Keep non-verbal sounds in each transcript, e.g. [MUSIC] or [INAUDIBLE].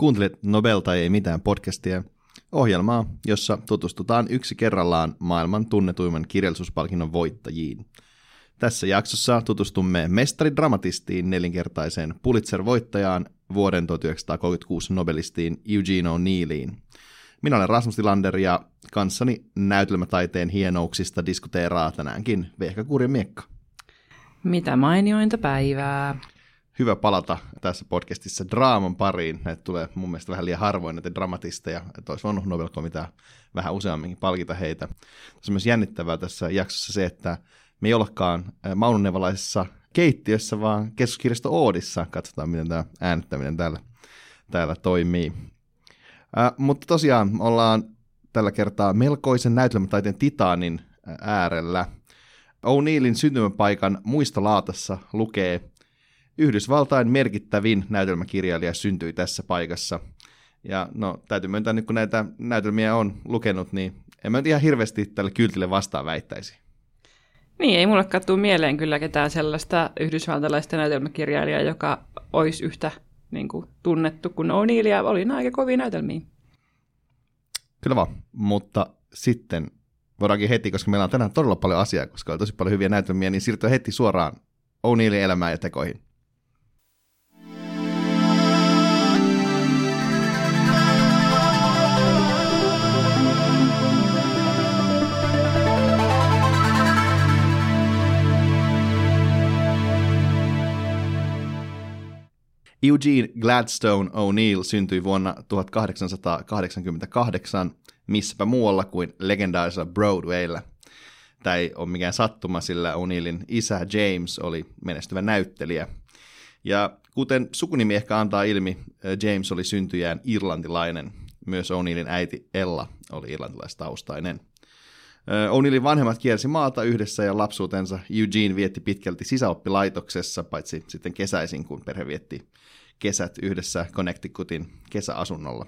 Kuuntelet Nobel tai ei mitään podcastia, ohjelmaa, jossa tutustutaan yksi kerrallaan maailman tunnetuimman kirjallisuuspalkinnon voittajiin. Tässä jaksossa tutustumme mestaridramatistiin nelinkertaiseen Pulitzer-voittajaan vuoden 1936 nobelistiin Eugene O'Neilliin. Minä olen Rasmus Tilander ja kanssani näytelmätaiteen hienouksista diskuteeraa tänäänkin Vehka Miekka. Mitä mainiointa päivää hyvä palata tässä podcastissa draaman pariin. Näitä tulee mun mielestä vähän liian harvoin näitä dramatisteja, että olisi voinut Nobel vähän useamminkin palkita heitä. Tässä on myös jännittävää tässä jaksossa se, että me ei olekaan Maununevalaisessa keittiössä, vaan keskuskirjasto Oodissa. Katsotaan, miten tämä äänittäminen täällä, täällä toimii. Äh, mutta tosiaan ollaan tällä kertaa melkoisen näytelmätaiteen Titaanin äärellä. O'Neillin syntymäpaikan muistolaatassa lukee Yhdysvaltain merkittävin näytelmäkirjailija syntyi tässä paikassa. Ja no, täytyy myöntää, nyt kun näitä näytelmiä on lukenut, niin en mä nyt ihan hirveästi tälle kyltille vastaan väittäisi. Niin, ei mulle kattuu mieleen kyllä ketään sellaista yhdysvaltalaista näytelmäkirjailijaa, joka olisi yhtä niin kuin, tunnettu kuin O'Neill, ja oli aika kovia näytelmiä. Kyllä vaan, mutta sitten voidaankin heti, koska meillä on tänään todella paljon asiaa, koska on tosi paljon hyviä näytelmiä, niin siirtyä heti suoraan O'Neillin elämään ja tekoihin. Eugene Gladstone O'Neill syntyi vuonna 1888 missäpä muualla kuin legendaarisella Broadwaylla. Tämä ei ole mikään sattuma, sillä O'Neillin isä James oli menestyvä näyttelijä. Ja kuten sukunimi ehkä antaa ilmi, James oli syntyjään irlantilainen. Myös O'Neillin äiti Ella oli irlantilaistaustainen. O'Neillin vanhemmat kiersi maata yhdessä ja lapsuutensa Eugene vietti pitkälti sisäoppilaitoksessa, paitsi sitten kesäisin, kun perhe vietti kesät yhdessä Connecticutin kesäasunnolla.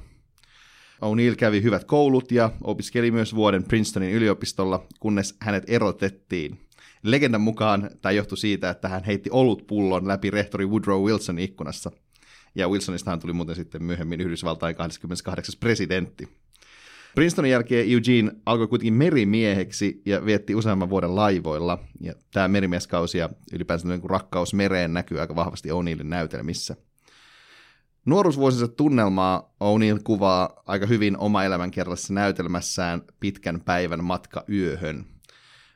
O'Neill kävi hyvät koulut ja opiskeli myös vuoden Princetonin yliopistolla, kunnes hänet erotettiin. Legendan mukaan tämä johtui siitä, että hän heitti olutpullon läpi rehtori Woodrow Wilsonin ikkunassa. Ja Wilsonistahan tuli muuten sitten myöhemmin Yhdysvaltain 28. presidentti. Princetonin jälkeen Eugene alkoi kuitenkin merimieheksi ja vietti useamman vuoden laivoilla. Ja tämä merimieskausi ja ylipäänsä niin rakkaus mereen näkyy aika vahvasti O'Neillin näytelmissä – Nuoruusvuosinsa tunnelmaa O'Neill kuvaa aika hyvin oma elämänkerrallisessa näytelmässään Pitkän päivän matka yöhön.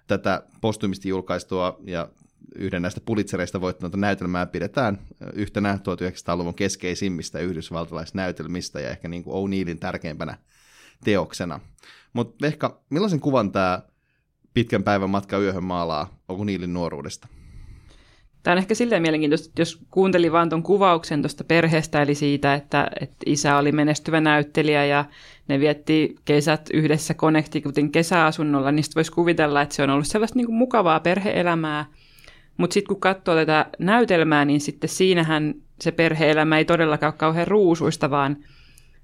Tätä postumisti julkaistua ja yhden näistä pulitsereista voittanutta näytelmää pidetään yhtenä 1900-luvun keskeisimmistä yhdysvaltalaisnäytelmistä ja ehkä niin kuin O'Neillin tärkeimpänä teoksena. Mutta ehkä millaisen kuvan tämä Pitkän päivän matka yöhön maalaa O'Neillin nuoruudesta? Tämä on ehkä silleen mielenkiintoista, että jos kuuntelin vaan tuon kuvauksen tuosta perheestä, eli siitä, että, että isä oli menestyvä näyttelijä ja ne vietti kesät yhdessä Connecticutin kesäasunnolla, niin voisi kuvitella, että se on ollut sellaista niin kuin mukavaa perheelämää. Mutta sitten kun katsoo tätä näytelmää, niin sitten siinähän se perheelämä ei todellakaan ole kauhean ruusuista, vaan,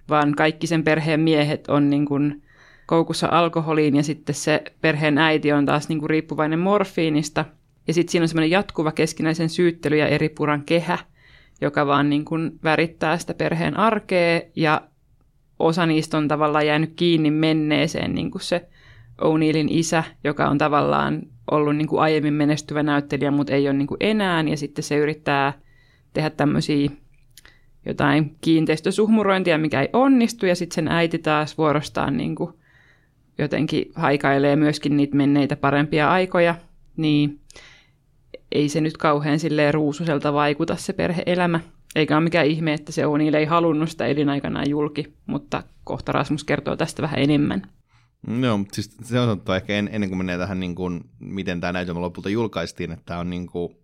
vaan kaikki sen perheen miehet on niin kuin koukussa alkoholiin ja sitten se perheen äiti on taas niin kuin riippuvainen morfiinista – ja sitten siinä on semmoinen jatkuva keskinäisen syyttely ja eri puran kehä, joka vaan niin kuin värittää sitä perheen arkea ja osa niistä on tavallaan jäänyt kiinni menneeseen, niin kuin se O'Neillin isä, joka on tavallaan ollut niin kuin aiemmin menestyvä näyttelijä, mutta ei ole niin kuin enää, ja sitten se yrittää tehdä tämmöisiä jotain kiinteistösuhmurointia, mikä ei onnistu, ja sitten sen äiti taas vuorostaan niin kuin jotenkin haikailee myöskin niitä menneitä parempia aikoja, niin ei se nyt kauhean silleen ruususelta vaikuta se perheelämä. Eikä ole mikään ihme, että se O'Neill ei halunnut sitä elinaikanaan julki, mutta kohta Rasmus kertoo tästä vähän enemmän. Joo, no, siis se on sanottu ehkä en, ennen kuin menee tähän, niin kuin, miten tämä näytelmä lopulta julkaistiin, että tämä on niin kuin,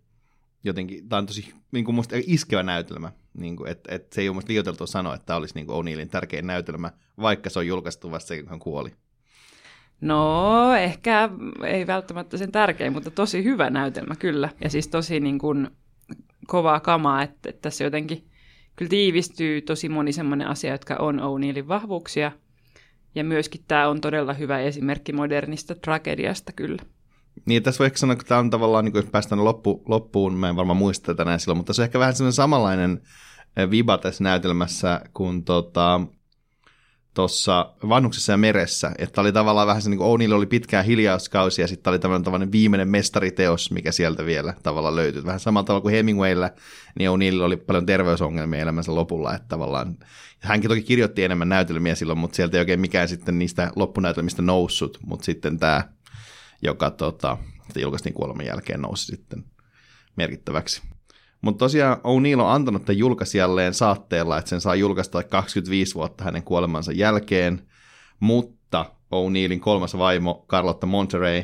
jotenkin, tämä on tosi niin kuin musta iskevä näytelmä, niin kuin, että, että se ei ole musta sanoa, että tämä olisi niin O'Neillin tärkein näytelmä, vaikka se on julkaistu vasta kun hän kuoli. No, ehkä ei välttämättä sen tärkein, mutta tosi hyvä näytelmä kyllä. Ja siis tosi niin kuin kovaa kamaa, että, että tässä jotenkin kyllä tiivistyy tosi moni semmoinen asia, jotka on O'Neillin vahvuuksia. Ja myöskin tämä on todella hyvä esimerkki modernista tragediasta kyllä. Niin, tässä voi ehkä sanoa, että tämä on tavallaan, niin kuin jos päästään loppu, loppuun, mä en varmaan muista tätä näin silloin, mutta se on ehkä vähän semmoinen samanlainen viba tässä näytelmässä, kun tota, Vanhuksessa ja meressä, että oli tavallaan vähän se, niin kuin O'Neill oli pitkään hiljauskausi ja sitten oli tämmöinen tavallaan viimeinen mestariteos, mikä sieltä vielä tavallaan löytyi. Vähän samalla tavalla kuin Hemingwaylla, niin O'Neill oli paljon terveysongelmia elämänsä lopulla, että tavallaan hänkin toki kirjoitti enemmän näytelmiä silloin, mutta sieltä ei oikein mikään sitten niistä loppunäytelmistä noussut, mutta sitten tämä, joka tota, julkaistiin kuoleman jälkeen, nousi sitten merkittäväksi. Mutta tosiaan O'Neill on antanut tämän julkaisijalleen saatteella, että sen saa julkaista 25 vuotta hänen kuolemansa jälkeen, mutta O'Neillin kolmas vaimo Carlotta Monterey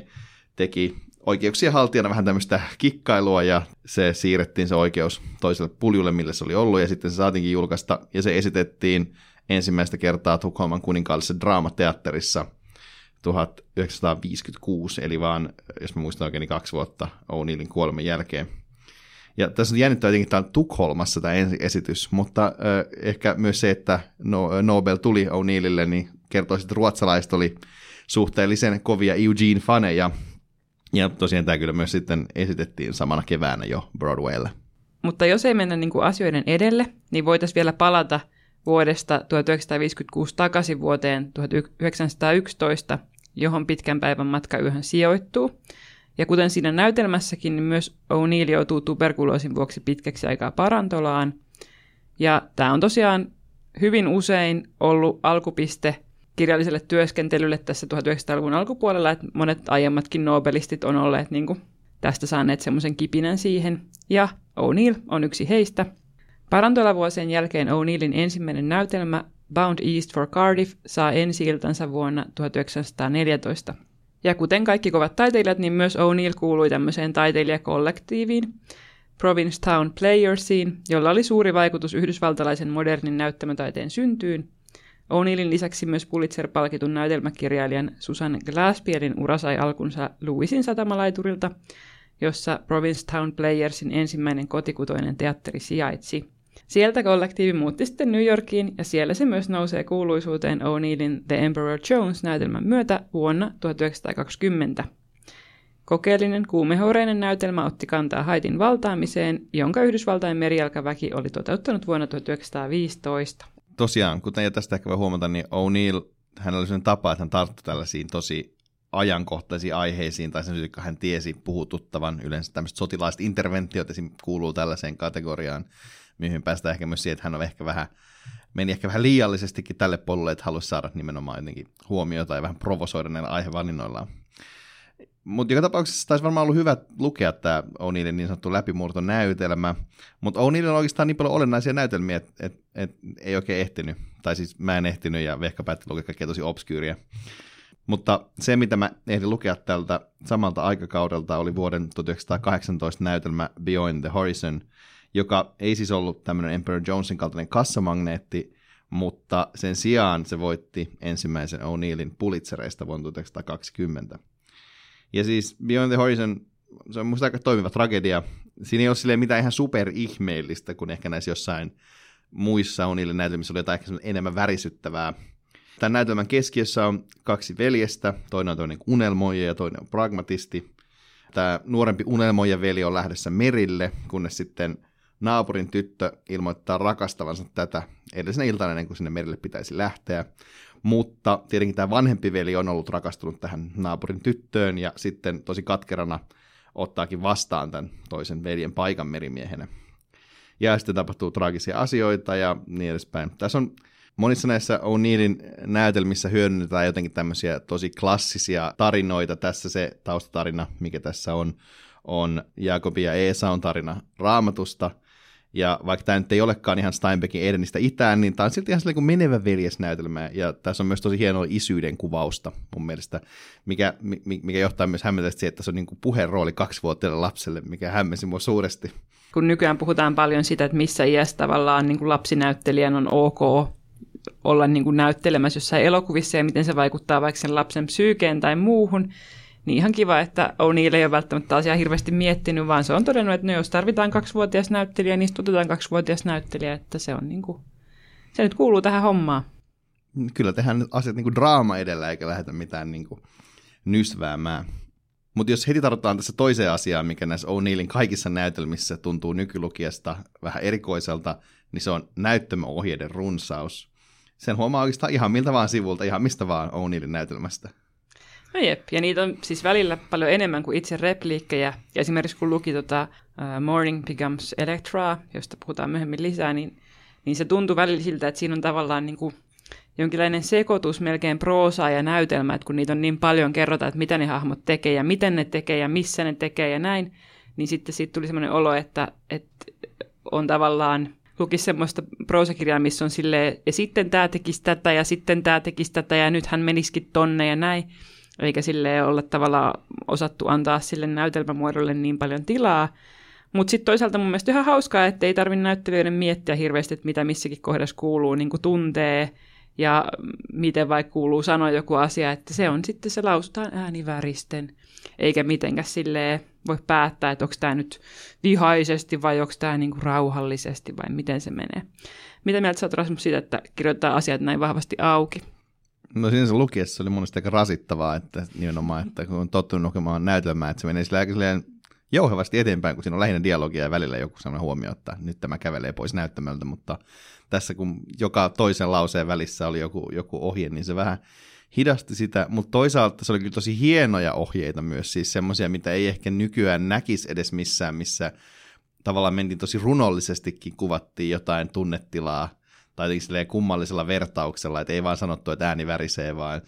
teki oikeuksien haltijana vähän tämmöistä kikkailua ja se siirrettiin se oikeus toiselle puljulle, millä se oli ollut ja sitten se saatiinkin julkaista ja se esitettiin ensimmäistä kertaa Tukholman kuninkaallisessa draamateatterissa 1956, eli vaan, jos mä muistan oikein, niin kaksi vuotta O'Neillin kuoleman jälkeen. Ja tässä on jännittävää jotenkin, tämä on Tukholmassa tämä esitys, mutta äh, ehkä myös se, että no, Nobel tuli O'Neillille, niin kertoo, että ruotsalaiset oli suhteellisen kovia Eugene-faneja. Ja tosiaan tämä kyllä myös sitten esitettiin samana keväänä jo Broadwaylle. Mutta jos ei mennä niin kuin asioiden edelle, niin voitaisiin vielä palata vuodesta 1956 takaisin vuoteen 1911, johon pitkän päivän matka yhä sijoittuu. Ja kuten siinä näytelmässäkin, niin myös O'Neill joutuu tuberkuloosin vuoksi pitkäksi aikaa parantolaan. Ja tämä on tosiaan hyvin usein ollut alkupiste kirjalliselle työskentelylle tässä 1900-luvun alkupuolella, että monet aiemmatkin Nobelistit on olleet niin kuin tästä saaneet semmoisen kipinän siihen. Ja O'Neill on yksi heistä. Parantolavuosien jälkeen O'Neillin ensimmäinen näytelmä Bound East for Cardiff saa ensi vuonna 1914. Ja kuten kaikki kovat taiteilijat, niin myös O'Neill kuului tämmöiseen taiteilijakollektiiviin, Provincetown Playersiin, jolla oli suuri vaikutus yhdysvaltalaisen modernin näyttämötaiteen syntyyn. O'Neillin lisäksi myös Pulitzer-palkitun näytelmäkirjailijan Susan Glaspierin ura sai alkunsa Louisin satamalaiturilta, jossa Provincetown Playersin ensimmäinen kotikutoinen teatteri sijaitsi – Sieltä kollektiivi muutti sitten New Yorkiin ja siellä se myös nousee kuuluisuuteen O'Neillin The Emperor Jones-näytelmän myötä vuonna 1920. Kokeellinen kuumehoreinen näytelmä otti kantaa Haitin valtaamiseen, jonka Yhdysvaltain merijalkaväki oli toteuttanut vuonna 1915. Tosiaan, kuten ja tästä ehkä voi huomata, niin O'Neill, hänellä oli sellainen tapa, että hän tarttui tällaisiin tosi ajankohtaisiin aiheisiin, tai sen syystä, hän tiesi puhututtavan. Yleensä tämmöiset sotilaiset interventiot esim. kuuluu tällaiseen kategoriaan mihin päästään ehkä myös siihen, että hän on ehkä vähän, meni ehkä vähän liiallisestikin tälle polulle, että halusi saada nimenomaan jotenkin huomiota ja vähän provosoida näillä aihevalinnoillaan. Mutta joka tapauksessa taisi varmaan ollut hyvä lukea tämä O'Neillin niin sanottu läpimurtonäytelmä, mutta O'Neillin on oikeastaan niin paljon olennaisia näytelmiä, että et, et, ei oikein ehtinyt, tai siis mä en ehtinyt ja Vehka päätti lukea kaikkea tosi obskyyriä. Mutta se, mitä mä ehdin lukea tältä samalta aikakaudelta, oli vuoden 1918 näytelmä Beyond the Horizon – joka ei siis ollut tämmöinen Emperor Jonesin kaltainen kassamagneetti, mutta sen sijaan se voitti ensimmäisen O'Neillin Pulitzereista vuonna 1920. Ja siis Beyond the Horizon, se on musta aika toimiva tragedia. Siinä ei ole mitään ihan superihmeellistä, kuin ehkä näissä jossain muissa O'Neillin näytelmissä oli jotain ehkä enemmän värisyttävää. Tämän näytelmän keskiössä on kaksi veljestä, toinen on toinen unelmoija ja toinen on pragmatisti. Tämä nuorempi unelmoija veli on lähdössä merille, kunnes sitten naapurin tyttö ilmoittaa rakastavansa tätä edellisenä iltana ennen kuin sinne merille pitäisi lähteä. Mutta tietenkin tämä vanhempi veli on ollut rakastunut tähän naapurin tyttöön ja sitten tosi katkerana ottaakin vastaan tämän toisen veljen paikan merimiehenä. Ja sitten tapahtuu traagisia asioita ja niin edespäin. Tässä on monissa näissä O'Neillin näytelmissä hyödynnetään jotenkin tämmöisiä tosi klassisia tarinoita. Tässä se taustatarina, mikä tässä on, on Jakobi ja Eesaun tarina raamatusta – ja vaikka tämä nyt ei olekaan ihan Steinbeckin Edenistä itään, niin tämä on silti ihan sellainen kuin menevä veljesnäytelmä. Ja tässä on myös tosi hienoa isyyden kuvausta mun mielestä, mikä, mikä johtaa myös hämmentävästi siihen, että se on niin kuin puheenrooli kaksivuotiaalle lapselle, mikä hämmensi mua suuresti. Kun nykyään puhutaan paljon sitä, että missä iässä tavallaan niin kuin lapsinäyttelijän on ok olla niin kuin näyttelemässä jossain elokuvissa ja miten se vaikuttaa vaikka sen lapsen psyykeen tai muuhun, niin ihan kiva, että O'Neill ei ole välttämättä asiaa hirveästi miettinyt, vaan se on todennut, että no jos tarvitaan kaksivuotias näyttelijä, niin otetaan kaksivuotias näyttelijä, että se on niin kuin, se nyt kuuluu tähän hommaan. Kyllä tehdään asiat niin kuin draama edellä, eikä lähdetä mitään niin kuin nysväämään. Mutta jos heti tartutaan tässä toiseen asiaan, mikä näissä O'Neillin kaikissa näytelmissä tuntuu nykylukiasta vähän erikoiselta, niin se on näyttämöohjeiden runsaus. Sen huomaa oikeastaan ihan miltä vaan sivulta, ihan mistä vaan O'Neillin näytelmästä. No jep, ja niitä on siis välillä paljon enemmän kuin itse repliikkejä. Ja esimerkiksi kun luki tota, uh, Morning Becomes Electra, josta puhutaan myöhemmin lisää, niin, niin se tuntuu välillä siltä, että siinä on tavallaan niin kuin jonkinlainen sekoitus melkein proosaa ja näytelmä, että kun niitä on niin paljon kerrotaan, että mitä ne hahmot tekee ja miten ne tekee ja missä ne tekee ja näin, niin sitten siitä tuli semmoinen olo, että, että on tavallaan luki semmoista proosakirjaa, missä on silleen, ja sitten tämä tekisi tätä, ja sitten tämä tekisi tätä, ja nyt hän menisikin tonne ja näin. Eikä sille olla tavallaan osattu antaa sille näytelmämuodolle niin paljon tilaa. Mutta sitten toisaalta mun mielestä ihan hauskaa, että ei tarvitse näyttelijöiden miettiä hirveästi, että mitä missäkin kohdassa kuuluu, niin tuntee, ja miten vaikka kuuluu sanoa joku asia, että se on sitten se lausutaan ääniväristen, eikä mitenkään silleen voi päättää, että onko tämä nyt vihaisesti vai onko tämä niinku rauhallisesti vai miten se menee. Mitä mieltä sä oot Rasmus siitä, että kirjoittaa asiat näin vahvasti auki? No siinä se lukiessa oli mun aika rasittavaa, että nimenomaan, että kun on tottunut lukemaan näytelmää, että se menee sillä aika jouhevasti eteenpäin, kun siinä on lähinnä dialogia ja välillä joku sellainen huomio, että nyt tämä kävelee pois näyttämöltä, mutta tässä kun joka toisen lauseen välissä oli joku, joku ohje, niin se vähän hidasti sitä, mutta toisaalta se oli kyllä tosi hienoja ohjeita myös, siis semmoisia, mitä ei ehkä nykyään näkisi edes missään, missä tavallaan mentiin tosi runollisestikin, kuvattiin jotain tunnetilaa, tai jotenkin kummallisella vertauksella, että ei vaan sanottu, että ääni värisee, vaan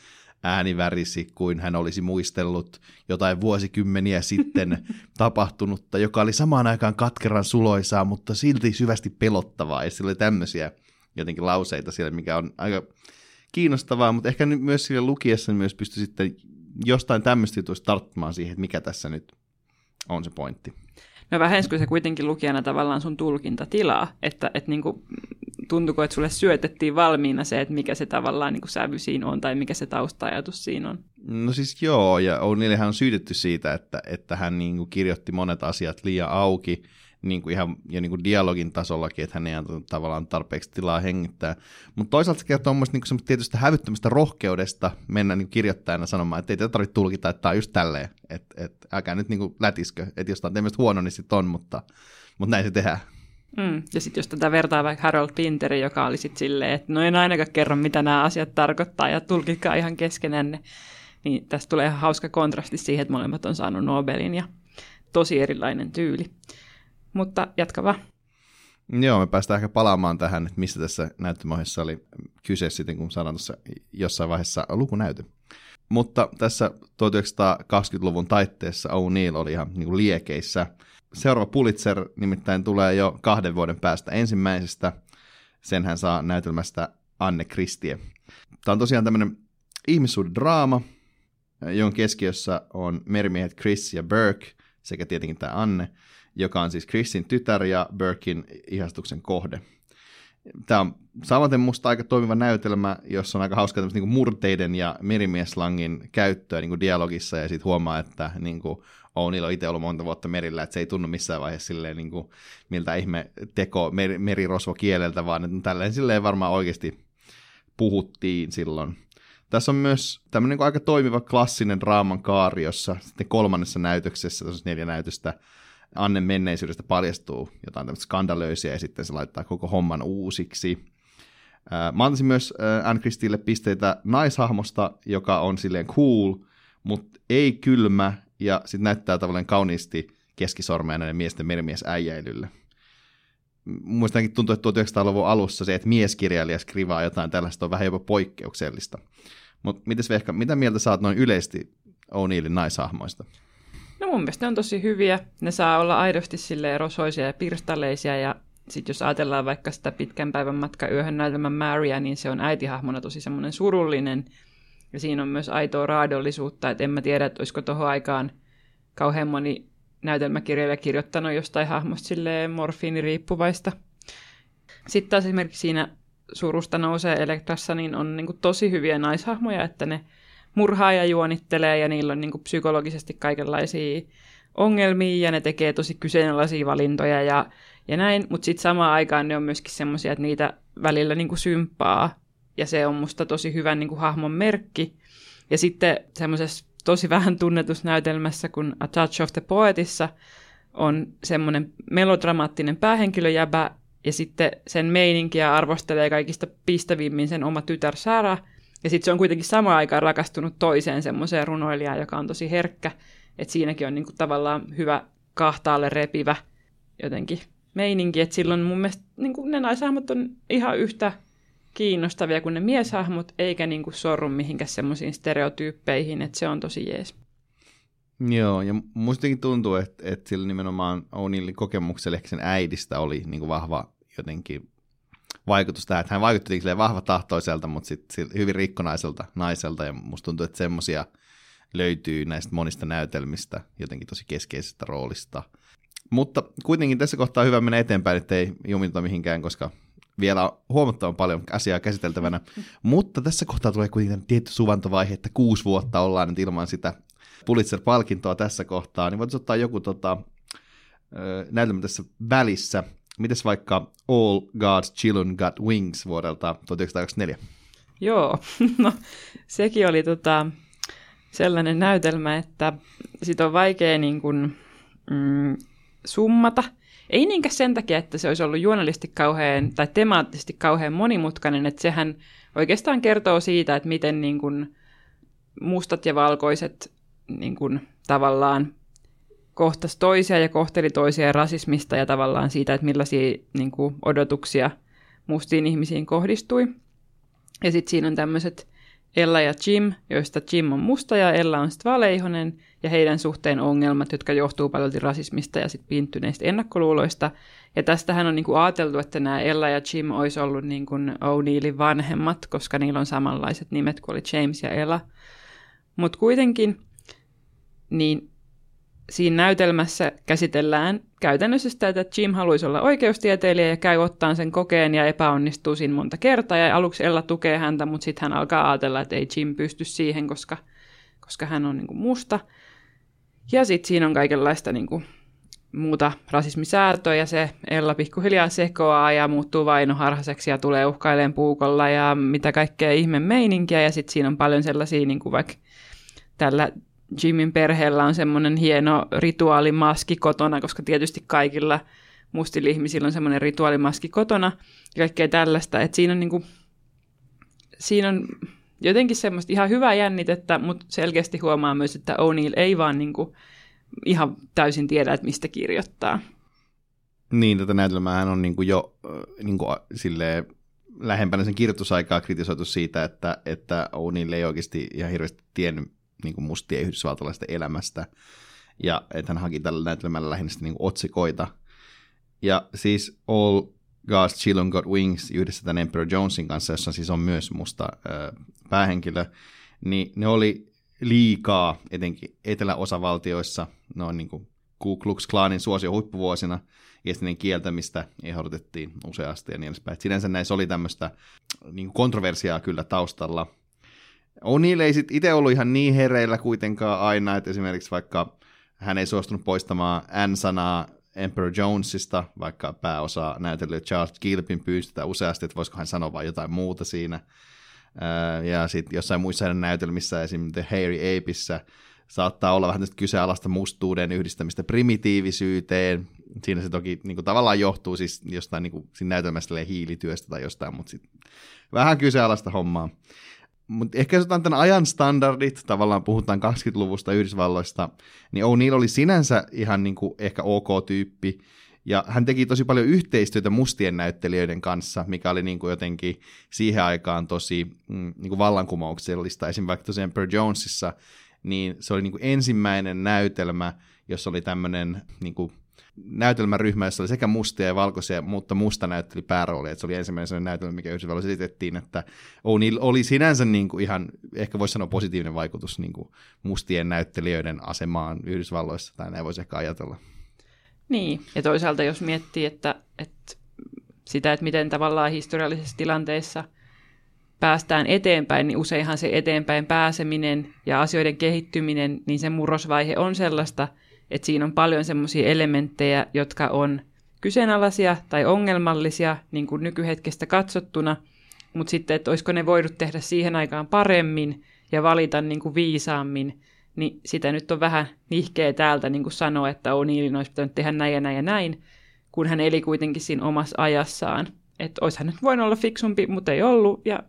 ääni värisi, kuin hän olisi muistellut jotain vuosikymmeniä sitten [LAUGHS] tapahtunutta, joka oli samaan aikaan katkeran suloisaa, mutta silti syvästi pelottavaa. Ja sillä oli tämmöisiä jotenkin lauseita siellä, mikä on aika kiinnostavaa, mutta ehkä nyt myös sille lukiessa myös pystyi sitten jostain tämmöistä jutuista tarttumaan siihen, että mikä tässä nyt on se pointti. No vähensikö se kuitenkin lukijana tavallaan sun tulkintatilaa, että, että niin kuin, tuntuuko, että sulle syötettiin valmiina se, että mikä se tavallaan niin kuin sävy siinä on tai mikä se tausta-ajatus siinä on? No siis joo, ja O'Neillhän on syytetty siitä, että, että hän niin kuin kirjoitti monet asiat liian auki, niin kuin ihan jo niin kuin dialogin tasollakin, että hän ei antanut tavallaan tarpeeksi tilaa hengittää. Mutta toisaalta se kertoo myös niin tietystä hävyttömästä rohkeudesta mennä niin kirjoittajana sanomaan, että ei tätä tarvitse tulkita, että tämä on just tälleen, että, että älkää nyt niin kuin lätiskö, että jos tämä on teistä huono, niin sitten on, mutta, mutta näin se tehdään. Mm. Ja sitten jos tätä vertaa vaikka Harold Pinteri, joka oli sitten silleen, että no en ainakaan kerro, mitä nämä asiat tarkoittaa ja tulkikaa ihan keskenänne, niin tästä tulee ihan hauska kontrasti siihen, että molemmat on saanut Nobelin ja tosi erilainen tyyli. Mutta jatka vaan. Joo, me päästään ehkä palaamaan tähän, että mistä tässä näyttömäisessä oli kyse sitten, kun saadaan tuossa jossain vaiheessa lukunäytö. Mutta tässä 1920-luvun taitteessa O'Neill oli ihan niin liekeissä. Seuraava Pulitzer nimittäin tulee jo kahden vuoden päästä ensimmäisestä. Sen hän saa näytelmästä Anne Kristie. Tämä on tosiaan tämmöinen ihmissuhdedraama, jonka keskiössä on merimiehet Chris ja Burke sekä tietenkin tämä Anne – joka on siis Chrisin tytär ja Burkin ihastuksen kohde. Tämä on samaten musta aika toimiva näytelmä, jossa on aika hauska niin murteiden ja merimieslangin käyttöä niin dialogissa, ja sitten huomaa, että niin kuin, O'Neill on itse ollut monta vuotta merillä, että se ei tunnu missään vaiheessa silleen, niin kuin, miltä ihme teko mer- merirosvo kieleltä, vaan että tälleen silleen varmaan oikeasti puhuttiin silloin. Tässä on myös tämmöinen niin aika toimiva klassinen draaman kaari, jossa sitten kolmannessa näytöksessä, tässä on neljä näytöstä, Annen menneisyydestä paljastuu jotain tämmöistä skandalöisiä ja sitten se laittaa koko homman uusiksi. Mä antaisin myös Anne Christille pisteitä naishahmosta, joka on silleen cool, mutta ei kylmä ja sitten näyttää tavallaan kauniisti keskisormea näiden miesten merimiesäijäilylle. Muistankin tuntuu, että 1900-luvun alussa se, että mieskirjailija skrivaa jotain tällaista on vähän jopa poikkeuksellista. Mutta mitä mieltä saat noin yleisesti O'Neillin naishahmoista? No mun mielestä ne on tosi hyviä. Ne saa olla aidosti sille rosoisia ja pirstaleisia ja sitten jos ajatellaan vaikka sitä pitkän päivän matka yöhön näytelmän Maria, niin se on äitihahmona tosi semmoinen surullinen. Ja siinä on myös aitoa raadollisuutta, että en mä tiedä, että olisiko tuohon aikaan kauhean moni näytelmäkirjailija kirjoittanut jostain hahmosta silleen morfiiniriippuvaista. Sitten taas esimerkiksi siinä surusta nousee Elektrassa, niin on niin kuin tosi hyviä naishahmoja, että ne murhaa ja juonittelee ja niillä on niin kuin psykologisesti kaikenlaisia ongelmia ja ne tekee tosi kyseenalaisia valintoja ja, ja näin, mutta sitten samaan aikaan ne on myöskin semmoisia, että niitä välillä niin kuin symppaa ja se on musta tosi hyvän niin kuin hahmon merkki. Ja sitten semmoisessa tosi vähän tunnetussa näytelmässä kuin A Touch of the Poetissa on semmoinen melodramaattinen päähenkilöjäbä, ja sitten sen meininkiä arvostelee kaikista pistävimmin sen oma tytär Sara, ja sitten se on kuitenkin samaan aikaan rakastunut toiseen semmoiseen runoilijaan, joka on tosi herkkä, että siinäkin on niinku tavallaan hyvä kahtaalle repivä jotenkin meininki, että silloin mun mielestä niinku ne naishahmot on ihan yhtä kiinnostavia kuin ne mieshahmot, eikä niinku sorru mihinkään semmoisiin stereotyyppeihin, että se on tosi jees. Joo, ja mustakin tuntuu, että, että sillä nimenomaan O'Neillin kokemuksella ehkä sen äidistä oli niin kuin vahva jotenkin vaikutus tähän, että hän vaikutti vahva tahtoiselta, mutta sitten hyvin rikkonaiselta naiselta, ja musta tuntuu, että semmoisia löytyy näistä monista näytelmistä jotenkin tosi keskeisestä roolista. Mutta kuitenkin tässä kohtaa on hyvä mennä eteenpäin, ettei jumita mihinkään, koska vielä on huomattavan paljon asiaa käsiteltävänä. [LAUGHS] Mutta tässä kohtaa tulee kuitenkin tietty suvantovaihe, että kuusi vuotta ollaan nyt ilman sitä Pulitzer-palkintoa tässä kohtaa, niin voitaisiin ottaa joku tota, näytelmä tässä välissä. Mites vaikka All God's Children Got Wings vuodelta 1924? Joo, [LAUGHS] no sekin oli tota, sellainen näytelmä, että sit on vaikea niin kun, mm, summata. Ei niinkään sen takia, että se olisi ollut juonellisesti kauhean tai temaattisesti kauhean monimutkainen, että sehän oikeastaan kertoo siitä, että miten niin kun, mustat ja valkoiset niin kuin, tavallaan kohtas toisia ja kohteli toisia rasismista ja tavallaan siitä, että millaisia niin kuin, odotuksia mustiin ihmisiin kohdistui. Ja sitten siinä on tämmöiset Ella ja Jim, joista Jim on musta ja Ella on sitten valeihonen, ja heidän suhteen ongelmat, jotka johtuu paljon rasismista ja sitten piinttyneistä ennakkoluuloista. Ja tästähän on niinku ajateltu, että nämä Ella ja Jim olisi ollut niinku O'Neillin vanhemmat, koska niillä on samanlaiset nimet kuin oli James ja Ella. Mutta kuitenkin niin siinä näytelmässä käsitellään käytännössä sitä, että Jim haluaisi olla oikeustieteilijä ja käy ottaan sen kokeen ja epäonnistuu siinä monta kertaa. Ja aluksi Ella tukee häntä, mutta sitten hän alkaa ajatella, että ei Jim pysty siihen, koska, koska hän on niin kuin musta. Ja sitten siinä on kaikenlaista niin kuin muuta rasismisäätöä ja se Ella pikkuhiljaa sekoaa ja muuttuu vainoharhaseksi ja tulee uhkaileen puukolla ja mitä kaikkea ihme meininkiä. Ja sitten siinä on paljon sellaisia niin kuin vaikka tällä Jimin perheellä on semmoinen hieno rituaalimaski kotona, koska tietysti kaikilla mustilla ihmisillä on semmoinen rituaalimaski kotona ja kaikkea tällaista. Että siinä on, niin kuin, siinä on jotenkin semmoista ihan hyvää jännitettä, mutta selkeästi huomaa myös, että O'Neill ei vaan niin kuin, ihan täysin tiedä, että mistä kirjoittaa. Niin, tätä näytelmää on niin kuin jo niin kuin, silleen, lähempänä sen kirjoitusaikaa kritisoitu siitä, että, että O'Neill ei oikeasti ihan hirveästi tiennyt, niin kuin mustien yhdysvaltalaisten elämästä. Ja että hän haki tällä näytelmällä lähinnä niin kuin otsikoita. Ja siis All God's Children Got Wings yhdessä tämän Emperor Jonesin kanssa, jossa siis on myös musta äh, päähenkilö, niin ne oli liikaa, etenkin eteläosavaltioissa, ne on niin kuin Ku Klux Klanin suosio huippuvuosina, ja sitten kieltämistä ehdotettiin useasti ja niin edespäin. Et sinänsä näissä oli tämmöistä niin kontroversiaa kyllä taustalla, O'Neill ei sit itse ollut ihan niin hereillä kuitenkaan aina, että esimerkiksi vaikka hän ei suostunut poistamaan N-sanaa Emperor Jonesista, vaikka pääosa näytelijä Charles Gilpin pyystettä useasti, että voisiko hän sanoa vain jotain muuta siinä. Ja sitten jossain muissa hänen näytelmissä, esimerkiksi The Hairy Apeissa, saattaa olla vähän kyseenalaista mustuuden yhdistämistä primitiivisyyteen. Siinä se toki niin kuin, tavallaan johtuu siis jostain niin kuin, siinä näytelmästä hiilityöstä tai jostain, mutta sit vähän kyseenalaista hommaa. Mutta ehkä jos otetaan tämän ajan standardit, tavallaan puhutaan 20-luvusta Yhdysvalloista, niin O'Neill oli sinänsä ihan niin kuin ehkä ok-tyyppi, ja hän teki tosi paljon yhteistyötä mustien näyttelijöiden kanssa, mikä oli niin kuin jotenkin siihen aikaan tosi mm, niin kuin vallankumouksellista. Esimerkiksi tosiaan Per Jonesissa, niin se oli niin kuin ensimmäinen näytelmä, jossa oli tämmöinen niin kuin näytelmäryhmä, jossa oli sekä mustia ja valkoisia, mutta musta näytteli pääroolia. Että se oli ensimmäinen näytelmä, mikä Yhdysvalloissa esitettiin, että O'Neill oli sinänsä niin kuin ihan, ehkä voisi sanoa positiivinen vaikutus niin kuin mustien näyttelijöiden asemaan Yhdysvalloissa, tai näin voisi ehkä ajatella. Niin, ja toisaalta jos miettii, että, että sitä, että miten tavallaan historiallisissa tilanteissa päästään eteenpäin, niin useinhan se eteenpäin pääseminen ja asioiden kehittyminen, niin se murrosvaihe on sellaista – että siinä on paljon semmoisia elementtejä, jotka on kyseenalaisia tai ongelmallisia niin kuin nykyhetkestä katsottuna, mutta sitten, että olisiko ne voidut tehdä siihen aikaan paremmin ja valita niin kuin viisaammin, niin sitä nyt on vähän nihkeä täältä niin kuin sanoa, että O'Neillin olisi pitänyt tehdä näin ja näin ja näin, kun hän eli kuitenkin siinä omassa ajassaan. Että olisihan nyt voinut olla fiksumpi, mutta ei ollut, ja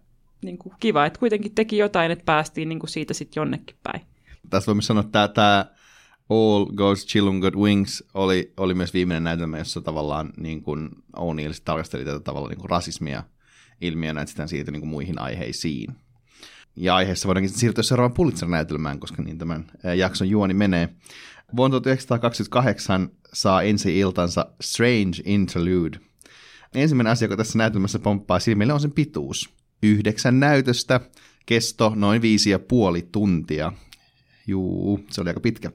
niin kuin, kiva, että kuitenkin teki jotain, että päästiin niin kuin siitä sitten jonnekin päin. Tässä voimme sanoa, että tämä All Goes Chillum Good Wings oli, oli myös viimeinen näytelmä, jossa tavallaan niin kuin O'Neill tarkasteli tätä tavalla niin kuin rasismia ilmiönä, että sitten siirtyi niin kuin muihin aiheisiin. Ja aiheessa voidaankin siirtyä seuraavaan Pulitzer-näytelmään, koska niin tämän jakson juoni menee. Vuonna 1928 saa ensi iltansa Strange Interlude. Ensimmäinen asia, joka tässä näytelmässä pomppaa silmille, on sen pituus. Yhdeksän näytöstä, kesto noin viisi ja puoli tuntia. Juu, se oli aika pitkä.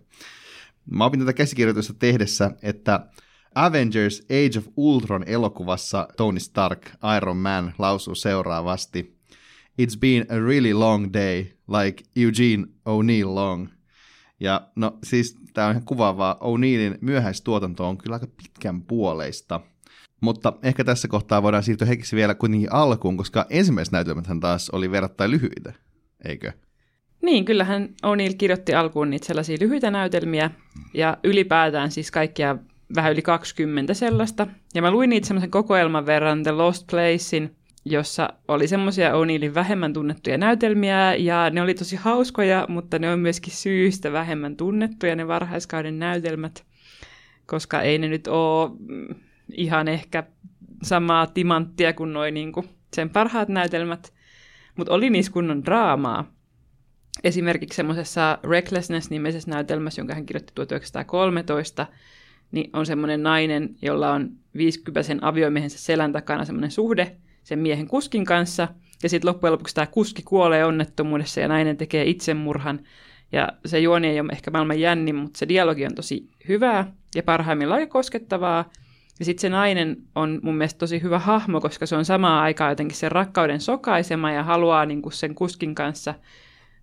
Mä opin tätä käsikirjoitusta tehdessä, että Avengers Age of Ultron elokuvassa Tony Stark, Iron Man, lausuu seuraavasti It's been a really long day, like Eugene O'Neill long. Ja no siis tämä on ihan kuvaavaa. O'Neillin myöhäistuotanto on kyllä aika pitkän puoleista. Mutta ehkä tässä kohtaa voidaan siirtyä hetkeksi vielä kuitenkin alkuun, koska ensimmäiset näytelmäthän taas oli verrattain lyhyitä, eikö? Niin, kyllähän O'Neill kirjoitti alkuun niitä sellaisia lyhyitä näytelmiä, ja ylipäätään siis kaikkia vähän yli 20 sellaista. Ja mä luin niitä semmoisen kokoelman verran The Lost Placein, jossa oli semmoisia O'Neillin vähemmän tunnettuja näytelmiä, ja ne oli tosi hauskoja, mutta ne on myöskin syystä vähemmän tunnettuja, ne varhaiskauden näytelmät, koska ei ne nyt ole mm, ihan ehkä samaa timanttia kuin noin niin kuin sen parhaat näytelmät, mutta oli niissä kunnon draamaa. Esimerkiksi semmoisessa Recklessness-nimisessä näytelmässä, jonka hän kirjoitti 1913, niin on semmoinen nainen, jolla on 50 aviomiehensä selän takana semmoinen suhde sen miehen kuskin kanssa, ja sitten loppujen lopuksi tämä kuski kuolee onnettomuudessa ja nainen tekee itsemurhan. Ja se juoni ei ole ehkä maailman jänni, mutta se dialogi on tosi hyvää ja parhaimmillaan aika koskettavaa. Ja sitten se nainen on mun mielestä tosi hyvä hahmo, koska se on samaan aikaan jotenkin sen rakkauden sokaisema ja haluaa niin sen kuskin kanssa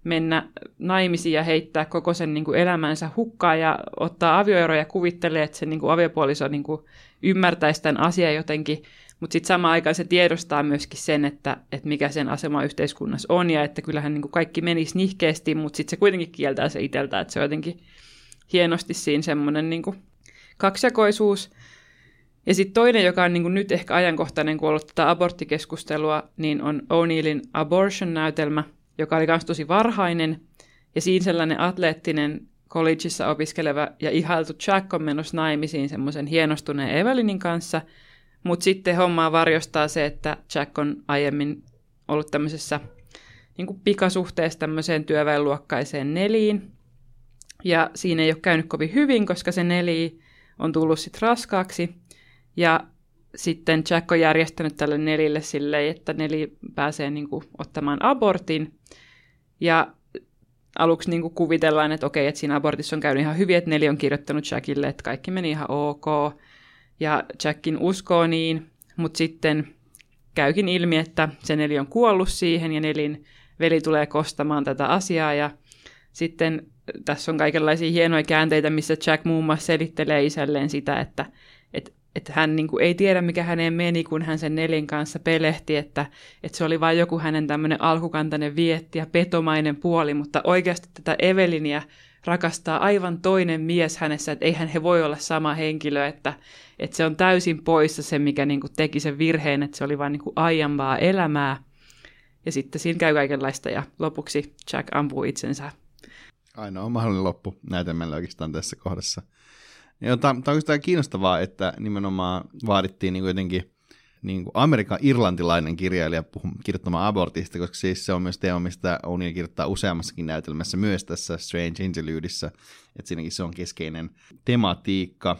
mennä naimisiin ja heittää koko sen niin kuin elämänsä hukkaan ja ottaa avioeroja ja kuvittelee, että se niin kuin aviopuoliso niin kuin ymmärtäisi tämän asian jotenkin, mutta sitten samaan aikaan se tiedostaa myöskin sen, että, että mikä sen asema yhteiskunnassa on ja että kyllähän niin kuin kaikki menisi nihkeästi, mutta sitten se kuitenkin kieltää se itseltä, että se on jotenkin hienosti siinä semmoinen niin kaksijakoisuus. Ja sitten toinen, joka on niin kuin nyt ehkä ajankohtainen, kun ollut tätä aborttikeskustelua, niin on O'Neillin Abortion-näytelmä, joka oli myös tosi varhainen. Ja siinä sellainen atleettinen collegeissa opiskeleva ja ihailtu Jack on menossa naimisiin semmoisen hienostuneen Evelinin kanssa. Mutta sitten hommaa varjostaa se, että Jack on aiemmin ollut tämmöisessä niin kuin pikasuhteessa tämmöiseen työväenluokkaiseen neliin. Ja siinä ei ole käynyt kovin hyvin, koska se neli on tullut sitten raskaaksi. Ja sitten Jack on järjestänyt tälle nelille silleen, että neli pääsee niin kuin, ottamaan abortin. Ja aluksi niin kuin kuvitellaan, että okei, että siinä abortissa on käynyt ihan hyvin, että neli on kirjoittanut Jackille, että kaikki meni ihan ok. Ja Jackin uskoo niin, mutta sitten käykin ilmi, että se neli on kuollut siihen ja nelin veli tulee kostamaan tätä asiaa ja sitten tässä on kaikenlaisia hienoja käänteitä, missä Jack muun muassa selittelee isälleen sitä, että, että hän niin kuin ei tiedä, mikä häneen meni, kun hän sen nelin kanssa pelehti, että, että se oli vain joku hänen tämmöinen alkukantainen vietti ja petomainen puoli, mutta oikeasti tätä Evelinia rakastaa aivan toinen mies hänessä, että eihän he voi olla sama henkilö, että, että se on täysin poissa se, mikä niin kuin teki sen virheen, että se oli vain niin kuin aiempaa elämää. Ja sitten siinä käy kaikenlaista ja lopuksi Jack ampuu itsensä. Ainoa mahdollinen loppu näytelmällä oikeastaan tässä kohdassa. Ja tämä on oikeastaan kiinnostavaa, että nimenomaan vaadittiin niin jotenkin niin kuin Amerikan irlantilainen kirjailija kirjoittamaan abortista, koska siis se on myös teema, mistä O'Neill kirjoittaa useammassakin näytelmässä, myös tässä Strange Interludeissa, että siinäkin se on keskeinen tematiikka.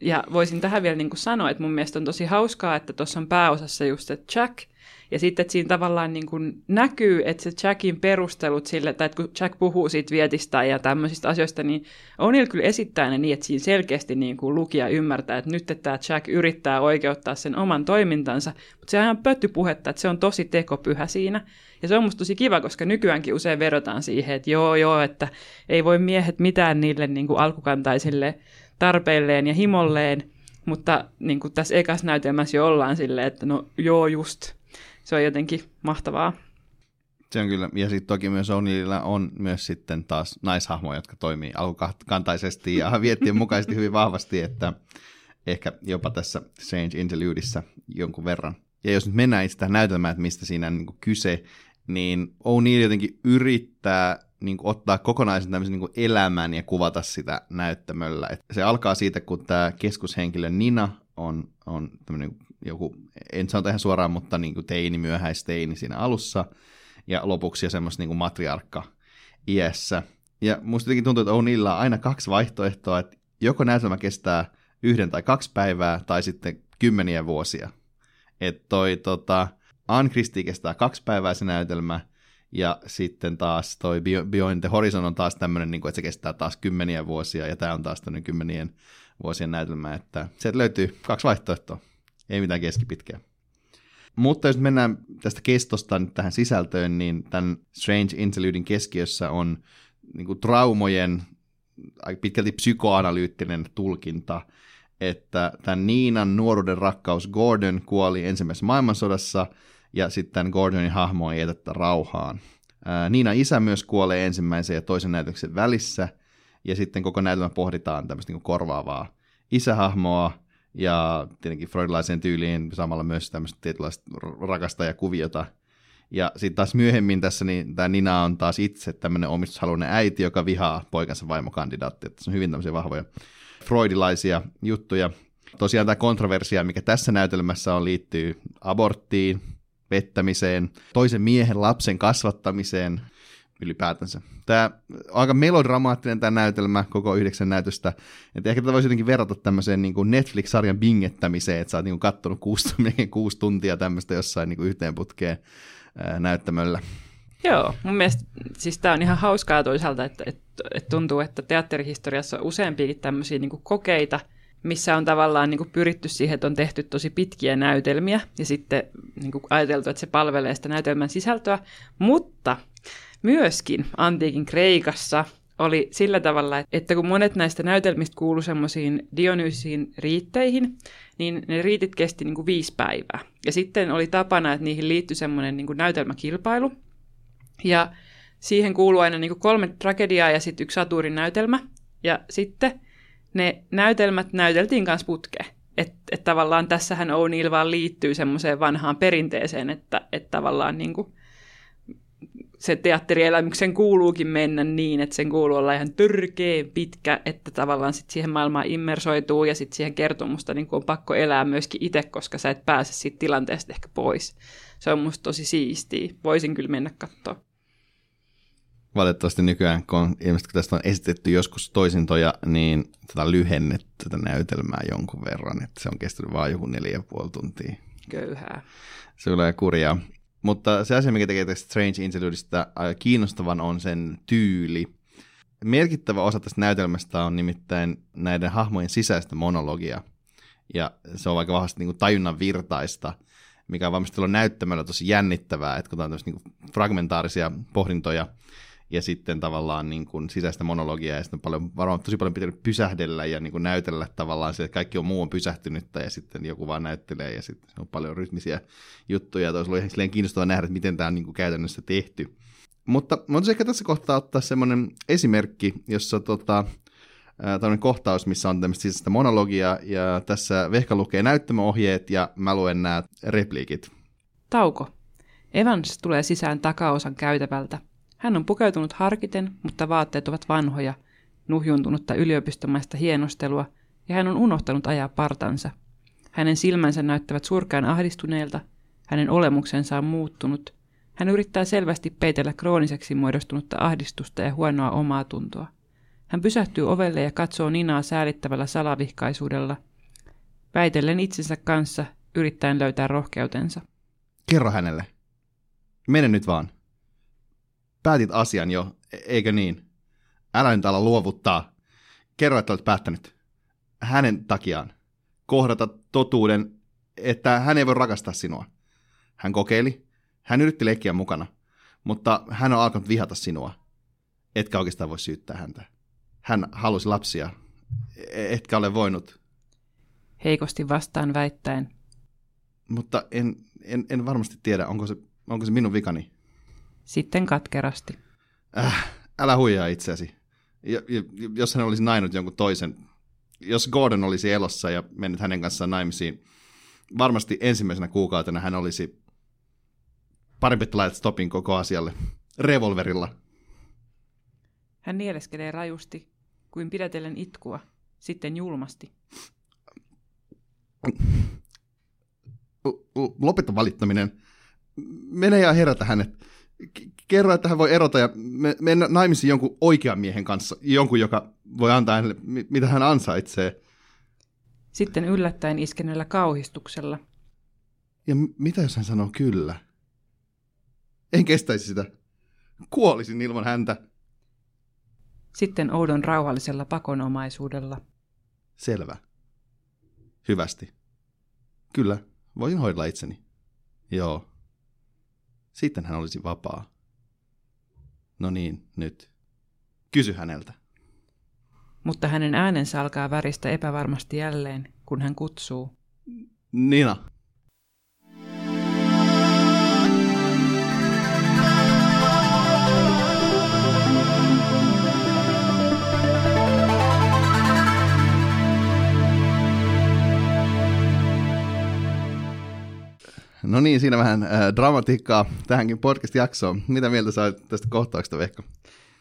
Ja voisin tähän vielä niin kuin sanoa, että mun mielestä on tosi hauskaa, että tuossa on pääosassa just, että Jack – ja sitten, että siinä tavallaan niin kuin näkyy, että se Jackin perustelut sille, tai että kun Jack puhuu siitä vietistä ja tämmöisistä asioista, niin O'Neill kyllä esittää ne niin, että siinä selkeästi niin kuin lukija ymmärtää, että nyt että tämä Jack yrittää oikeuttaa sen oman toimintansa, mutta se on ihan pöttypuhetta, että se on tosi tekopyhä siinä. Ja se on musta tosi kiva, koska nykyäänkin usein vedotaan siihen, että joo, joo, että ei voi miehet mitään niille niin kuin alkukantaisille tarpeilleen ja himolleen, mutta niin kuin tässä ekas näytelmässä jo ollaan silleen, että no joo just, se on jotenkin mahtavaa. Se on kyllä, ja sitten toki myös O'Neillillä on myös sitten taas naishahmoja, jotka toimii alkukantaisesti ja [LAUGHS] viettien mukaisesti hyvin vahvasti, että ehkä jopa tässä Strange Interludeissa jonkun verran. Ja jos nyt mennään itse näytelmään, että mistä siinä on niin kyse, niin O'Neill jotenkin yrittää niin kuin, ottaa kokonaisen tämmöisen niin kuin elämän ja kuvata sitä näyttämöllä. Et se alkaa siitä, kun tämä keskushenkilö Nina on, on tämmöinen joku, en sano ihan suoraan, mutta niin kuin teini, myöhäisteini siinä alussa, ja lopuksi semmoista niin kuin matriarkka iässä. Ja musta jotenkin tuntuu, että O'Neillilla on aina kaksi vaihtoehtoa, että joko näytelmä kestää yhden tai kaksi päivää, tai sitten kymmeniä vuosia. Että toi tota, Anne kestää kaksi päivää se näytelmä, ja sitten taas toi Beyond the Horizon on taas tämmöinen, niin että se kestää taas kymmeniä vuosia, ja tämä on taas tämmöinen kymmenien vuosien näytelmä, että sieltä löytyy kaksi vaihtoehtoa, ei mitään keskipitkää. Mutta jos mennään tästä kestosta nyt tähän sisältöön, niin tämän Strange Interludein keskiössä on niin kuin traumojen aika pitkälti psykoanalyyttinen tulkinta, että tämän Niinan nuoruuden rakkaus Gordon kuoli ensimmäisessä maailmansodassa, ja sitten Gordonin hahmo ei jätettä rauhaan. Niina isä myös kuolee ensimmäisen ja toisen näytöksen välissä, ja sitten koko näytelmä pohditaan tämmöistä niin korvaavaa isähahmoa, ja tietenkin freudilaiseen tyyliin samalla myös tämmöistä tietynlaista rakastajakuviota. Ja sitten taas myöhemmin tässä niin tämä Nina on taas itse tämmöinen omistushaluinen äiti, joka vihaa poikansa vaimokandidaatti. Että se on hyvin tämmöisiä vahvoja freudilaisia juttuja. Tosiaan tämä kontroversia, mikä tässä näytelmässä on, liittyy aborttiin, vettämiseen, toisen miehen lapsen kasvattamiseen ylipäätänsä. Tämä aika melodramaattinen tämä näytelmä, koko yhdeksän näytöstä. Että ehkä tätä voisi jotenkin verrata tämmöiseen niin kuin Netflix-sarjan bingettämiseen, että sä oot niin kuin kattonut kuusi, [LAUGHS] kuusi tuntia tämmöistä jossain niin kuin yhteen putkeen näyttämöllä. Joo, mun mielestä siis tämä on ihan hauskaa toisaalta, että, että, että tuntuu, että teatterihistoriassa on useampiakin tämmöisiä niin kokeita, missä on tavallaan niin pyritty siihen, että on tehty tosi pitkiä näytelmiä ja sitten niin ajateltu, että se palvelee sitä näytelmän sisältöä, mutta myöskin antiikin Kreikassa oli sillä tavalla, että kun monet näistä näytelmistä kuulu semmoisiin Dionysiin riitteihin, niin ne riitit kesti niin kuin viisi päivää. Ja sitten oli tapana, että niihin liittyi semmoinen niin kuin näytelmäkilpailu. Ja siihen kuuluu aina niin kuin kolme tragediaa ja sitten yksi Saturin näytelmä. Ja sitten ne näytelmät näyteltiin kanssa putkeen. Että et tavallaan tässähän O'Neill vaan liittyy semmoiseen vanhaan perinteeseen, että et tavallaan niin kuin se teatterielämyksen kuuluukin mennä niin, että sen kuuluu olla ihan törkeä pitkä, että tavallaan sit siihen maailmaan immersoituu ja sitten siihen kertomusta niin on pakko elää myöskin itse, koska sä et pääse siitä tilanteesta ehkä pois. Se on musta tosi siistiä. Voisin kyllä mennä katsoa. Valitettavasti nykyään, kun on, ilmeisesti kun tästä on esitetty joskus toisintoja, niin tätä lyhennetty tätä näytelmää jonkun verran, että se on kestänyt vain joku neljä ja puoli tuntia. Köyhää. Se tulee kurjaa. Mutta se asia, mikä tekee tästä Strange Interludeista kiinnostavan, on sen tyyli. Merkittävä osa tästä näytelmästä on nimittäin näiden hahmojen sisäistä monologia. Ja se on vaikka vahvasti niin kuin tajunnan virtaista, mikä on varmasti näyttämällä tosi jännittävää, että kun on niin fragmentaarisia pohdintoja ja sitten tavallaan niin kuin sisäistä monologiaa, ja sitten on paljon, varmaan tosi paljon pitänyt pysähdellä ja niin kuin näytellä tavallaan se, että kaikki on muu on pysähtynyttä, ja sitten joku vaan näyttelee, ja sitten on paljon rytmisiä juttuja, ja olisi ollut ihan kiinnostavaa nähdä, että miten tämä on niin kuin käytännössä tehty. Mutta voisi ehkä tässä kohtaa ottaa semmoinen esimerkki, jossa tota, tämmöinen kohtaus, missä on tämmöistä sisäistä monologiaa, ja tässä Vehka lukee näyttämöohjeet, ja mä luen nämä repliikit. Tauko. Evans tulee sisään takaosan käytävältä. Hän on pukeutunut harkiten, mutta vaatteet ovat vanhoja, nuhjuntunutta yliopistomaista hienostelua, ja hän on unohtanut ajaa partansa. Hänen silmänsä näyttävät surkean ahdistuneelta, hänen olemuksensa on muuttunut. Hän yrittää selvästi peitellä krooniseksi muodostunutta ahdistusta ja huonoa omaa tuntoa. Hän pysähtyy ovelle ja katsoo Ninaa säälittävällä salavihkaisuudella, väitellen itsensä kanssa, yrittäen löytää rohkeutensa. Kerro hänelle. Mene nyt vaan päätit asian jo, e- eikö niin? Älä nyt ala luovuttaa. Kerro, että olet päättänyt hänen takiaan kohdata totuuden, että hän ei voi rakastaa sinua. Hän kokeili, hän yritti leikkiä mukana, mutta hän on alkanut vihata sinua. Etkä oikeastaan voi syyttää häntä. Hän halusi lapsia, e- etkä ole voinut. Heikosti vastaan väittäen. Mutta en, en, en varmasti tiedä, onko se, onko se minun vikani. Sitten katkerasti. Äh, älä huijaa itseäsi. Ja, ja, jos hän olisi nainut jonkun toisen, jos Gordon olisi elossa ja mennyt hänen kanssaan naimisiin, varmasti ensimmäisenä kuukautena hän olisi parempi, laitat stopin koko asialle. Revolverilla. Hän nieleskelee rajusti, kuin pidätellen itkua, sitten julmasti. Lopeta valittaminen. Mene ja herätä hänet. Kerro, että hän voi erota ja mennä naimisiin jonkun oikean miehen kanssa. Jonkun, joka voi antaa hänelle, mitä hän ansaitsee. Sitten yllättäen iskennellä kauhistuksella. Ja mitä jos hän sanoo kyllä? En kestäisi sitä. Kuolisin ilman häntä. Sitten oudon rauhallisella pakonomaisuudella. Selvä. Hyvästi. Kyllä, voisin hoidella itseni. Joo. Sitten hän olisi vapaa. No niin, nyt. Kysy häneltä. Mutta hänen äänensä alkaa väristä epävarmasti jälleen, kun hän kutsuu. Nina. No niin, siinä vähän äh, dramatiikkaa tähänkin podcast-jaksoon. Mitä mieltä sä tästä kohtauksesta, Vehko?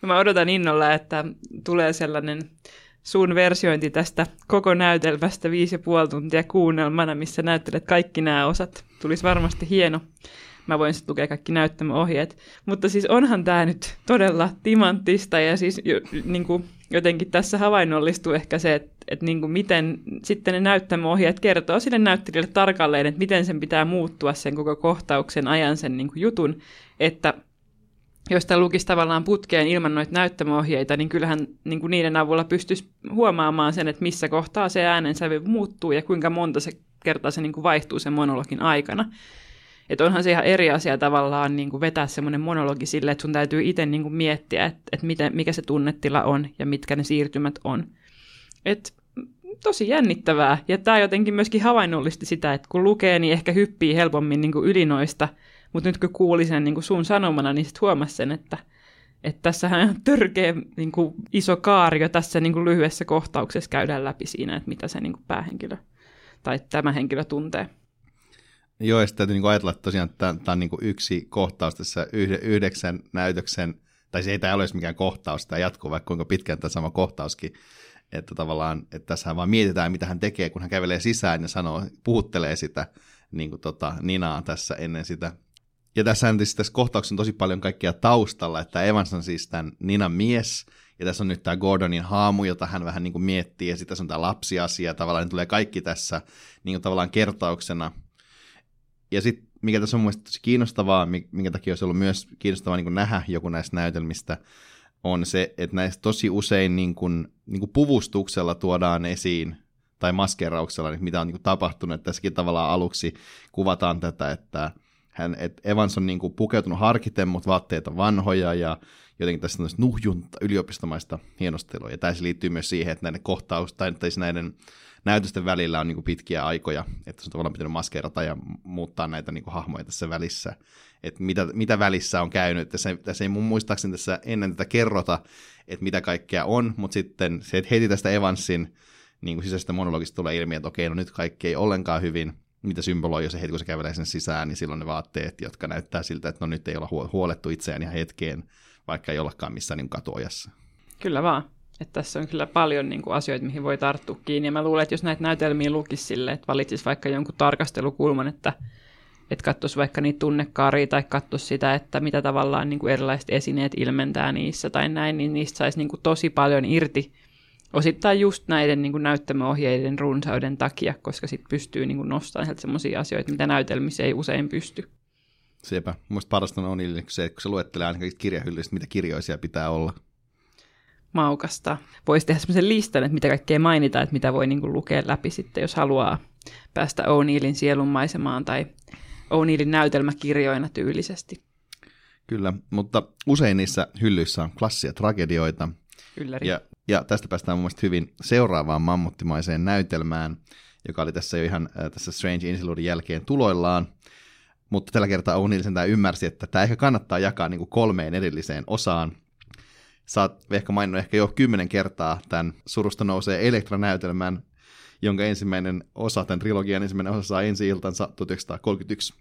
No mä odotan innolla, että tulee sellainen sun versiointi tästä koko näytelmästä viisi ja puoli tuntia kuunnelmana, missä näyttelet kaikki nämä osat. Tulisi varmasti hieno. Mä voin sitten lukea kaikki näyttämöohjeet. Mutta siis onhan tämä nyt todella timanttista ja siis jo, niin kuin jotenkin tässä havainnollistuu ehkä se, että, että niin kuin miten sitten ne näyttämöohjeet kertoo sille näyttelijälle tarkalleen, että miten sen pitää muuttua sen koko kohtauksen ajan sen niin kuin jutun, että jos tämä lukisi tavallaan putkeen ilman noita näyttämöohjeita, niin kyllähän niin kuin niiden avulla pystyisi huomaamaan sen, että missä kohtaa se äänensävy muuttuu ja kuinka monta se kertaa se niin kuin vaihtuu sen monologin aikana. Että onhan se ihan eri asia tavallaan niin kuin vetää semmoinen monologi sille, että sun täytyy itse niin kuin miettiä, että, että miten, mikä se tunnetila on ja mitkä ne siirtymät on. Et, tosi jännittävää. Ja tämä jotenkin myöskin havainnollisti sitä, että kun lukee, niin ehkä hyppii helpommin niin kuin yli noista, mutta nyt kun kuuli sen niin kuin sun sanomana, niin sitten huomasi sen, että, että tässähän on törkeä niin kuin iso kaari jo tässä niin kuin lyhyessä kohtauksessa käydään läpi siinä, että mitä se niin kuin päähenkilö tai tämä henkilö tuntee. Joo, ja sitten täytyy niin ajatella, että tosiaan tämä, tämä on niin yksi kohtaus tässä yhdeksän näytöksen, tai se ei tämä ole mikään kohtaus, tämä jatkuu vaikka kuinka pitkään tämä sama kohtauskin, että tavallaan, että tässä vaan mietitään, mitä hän tekee, kun hän kävelee sisään ja sanoo, puhuttelee sitä niin kuin tota, Ninaa tässä ennen sitä. Ja tässä on siis tässä kohtauksessa on tosi paljon kaikkia taustalla, että Evans on siis tämän Ninan mies, ja tässä on nyt tämä Gordonin haamu, jota hän vähän niin kuin miettii, ja sitten tässä on tämä lapsiasia, tavallaan ne tulee kaikki tässä niin kuin tavallaan kertauksena – ja sitten, mikä tässä on mun mielestä tosi kiinnostavaa, minkä takia olisi ollut myös kiinnostavaa niin nähdä joku näistä näytelmistä, on se, että näistä tosi usein niin kuin, niin kuin puvustuksella tuodaan esiin tai maskerauksella, niin mitä on niin tapahtunut. Että tässäkin tavallaan aluksi kuvataan tätä, että hän, että Evans on niin kuin pukeutunut harkiten, mutta vaatteet on vanhoja ja jotenkin tässä on nuhjunta yliopistomaista hienostelua. Ja tämä liittyy myös siihen, että näiden kohtaus, tai, tai näiden näytösten välillä on niin kuin pitkiä aikoja, että se on tavallaan pitänyt maskerata ja muuttaa näitä niin kuin hahmoja tässä välissä, että mitä, mitä välissä on käynyt. Tässä, tässä ei mun muistaakseni tässä ennen tätä kerrota, että mitä kaikkea on, mutta sitten se, että heti tästä Evansin niin kuin sisäisestä monologista tulee ilmi, että okei, no nyt kaikki ei ollenkaan hyvin, mitä symboloi, jos heti kun se kävelee sen sisään, niin silloin ne vaatteet, jotka näyttää siltä, että no nyt ei olla huolettu itseään ihan hetkeen, vaikka ei ollakaan missään niin katuojassa. Kyllä vaan. Että tässä on kyllä paljon niin kuin, asioita, mihin voi tarttua kiinni. Ja mä luulen, että jos näitä näytelmiä lukisi sille, että valitsisi vaikka jonkun tarkastelukulman, että, että katsoisi vaikka niitä tunnekaaria tai katsoisi sitä, että mitä tavallaan niin kuin erilaiset esineet ilmentää niissä tai näin, niin niistä saisi niin kuin, tosi paljon irti. Osittain just näiden niin kuin, näyttämöohjeiden runsauden takia, koska sitten pystyy niin kuin, nostamaan sellaisia asioita, mitä näytelmissä ei usein pysty. Sepä. Mielestäni parasta on se, kun se luettelee aina kirjahyllystä, mitä kirjoisia pitää olla maukasta. Voisi tehdä sellaisen listan, että mitä kaikkea mainitaan, että mitä voi niin kuin lukea läpi sitten, jos haluaa päästä O'Neillin sielunmaisemaan tai O'Neillin näytelmäkirjoina tyylisesti. Kyllä, mutta usein niissä hyllyissä on klassia tragedioita. Ylläri. Ja, ja tästä päästään mun hyvin seuraavaan mammuttimaiseen näytelmään, joka oli tässä jo ihan äh, tässä Strange Interludein jälkeen tuloillaan. mutta tällä kertaa O'Neill sentään ymmärsi, että tämä ehkä kannattaa jakaa niin kuin kolmeen erilliseen osaan. Saat ehkä maininnut ehkä jo kymmenen kertaa tämän Surusta nousee Elektra-näytelmän, jonka ensimmäinen osa, tämän trilogian ensimmäinen osa saa ensi iltansa 1931.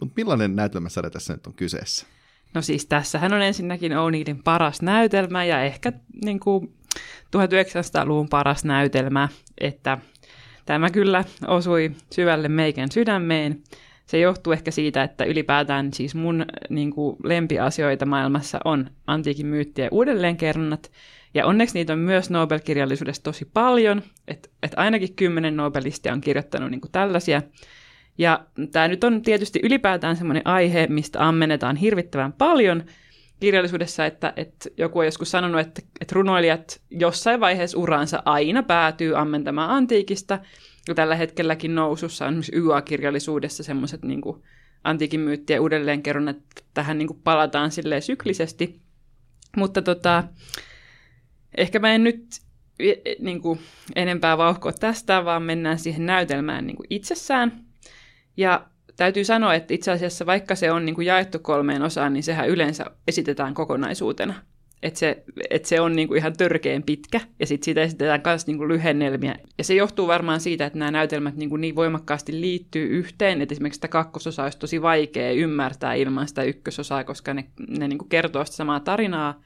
Mutta millainen näytelmäsarja tässä nyt on kyseessä? No siis tässähän on ensinnäkin O'Neillin paras näytelmä ja ehkä niin kuin 1900-luvun paras näytelmä, että tämä kyllä osui syvälle meikän sydämeen. Se johtuu ehkä siitä, että ylipäätään siis mun niin kuin, lempiasioita maailmassa on antiikin myyttien uudelleenkerronnat, ja onneksi niitä on myös Nobel-kirjallisuudessa tosi paljon, että et ainakin kymmenen Nobelistia on kirjoittanut niin kuin tällaisia. Ja tämä nyt on tietysti ylipäätään semmoinen aihe, mistä ammennetaan hirvittävän paljon kirjallisuudessa, että, että joku on joskus sanonut, että, että runoilijat jossain vaiheessa uransa aina päätyy ammentamaan antiikista, ja tällä hetkelläkin nousussa on esimerkiksi YA-kirjallisuudessa semmoiset niin antiikin myyttien uudelleenkerronnat, että tähän niin kuin palataan silleen syklisesti. Mutta tota, ehkä mä en nyt e, e, niin kuin, enempää vauhkoa tästä, vaan mennään siihen näytelmään niin kuin itsessään. Ja täytyy sanoa, että itse asiassa vaikka se on niin kuin jaettu kolmeen osaan, niin sehän yleensä esitetään kokonaisuutena. Että se, et se on niinku ihan törkeen pitkä, ja sitten siitä esitetään myös niinku lyhennelmiä. Ja se johtuu varmaan siitä, että nämä näytelmät niinku niin voimakkaasti liittyy yhteen, että esimerkiksi sitä kakkososaa olisi tosi vaikea ymmärtää ilman sitä ykkösosaa, koska ne, ne niinku kertoo sitä samaa tarinaa.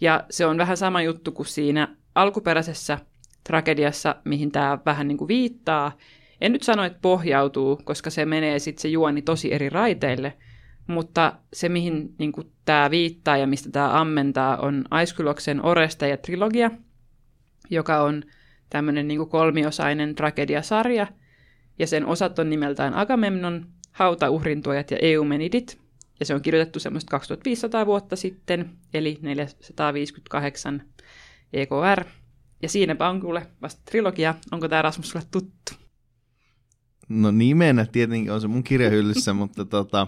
Ja se on vähän sama juttu kuin siinä alkuperäisessä tragediassa, mihin tämä vähän niin kuin viittaa. En nyt sano, että pohjautuu, koska se menee sitten se juoni tosi eri raiteille – mutta se, mihin niin kuin, tämä viittaa ja mistä tämä ammentaa, on Aiskyloksen Oreste ja trilogia, joka on tämmöinen niin kuin kolmiosainen tragediasarja, ja sen osat on nimeltään Agamemnon, Hautauhrintuojat ja Eumenidit, ja se on kirjoitettu semmoista 2500 vuotta sitten, eli 458 EKR. Ja siinäpä on kuule vasta trilogia. Onko tämä Rasmus sulle tuttu? No nimenä tietenkin on se mun kirjahyllyssä, [LAUGHS] mutta tota,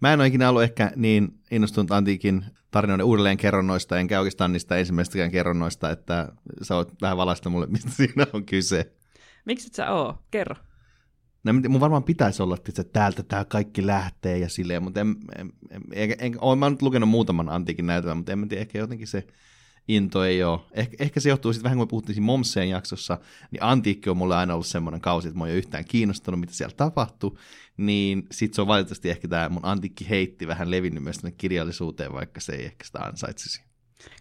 Mä en ole ikinä ollut ehkä niin innostunut antiikin tarinoiden uudelleen kerronnoista, enkä oikeastaan niistä ensimmäistäkään kerronnoista, että sä voit vähän valaista mulle, [LAUGHS] mistä siinä on kyse. Miksi et sä oo? Kerro. No, mun varmaan pitäisi olla, että täältä tämä kaikki lähtee ja silleen, mutta en, en, en, en, en, en, mä nyt lukenut muutaman antiikin näytelmän, mutta en mä tiedä, ehkä jotenkin se into ei ole. Eh, ehkä se johtuu sitten vähän, kun me puhuttiin siinä Momseen jaksossa, niin antiikki on mulle aina ollut semmoinen kausi, että mä oon jo yhtään kiinnostunut, mitä siellä tapahtuu, niin sitten se on valitettavasti ehkä tämä mun antiikki heitti vähän levinnyt myös tänne kirjallisuuteen, vaikka se ei ehkä sitä ansaitsisi.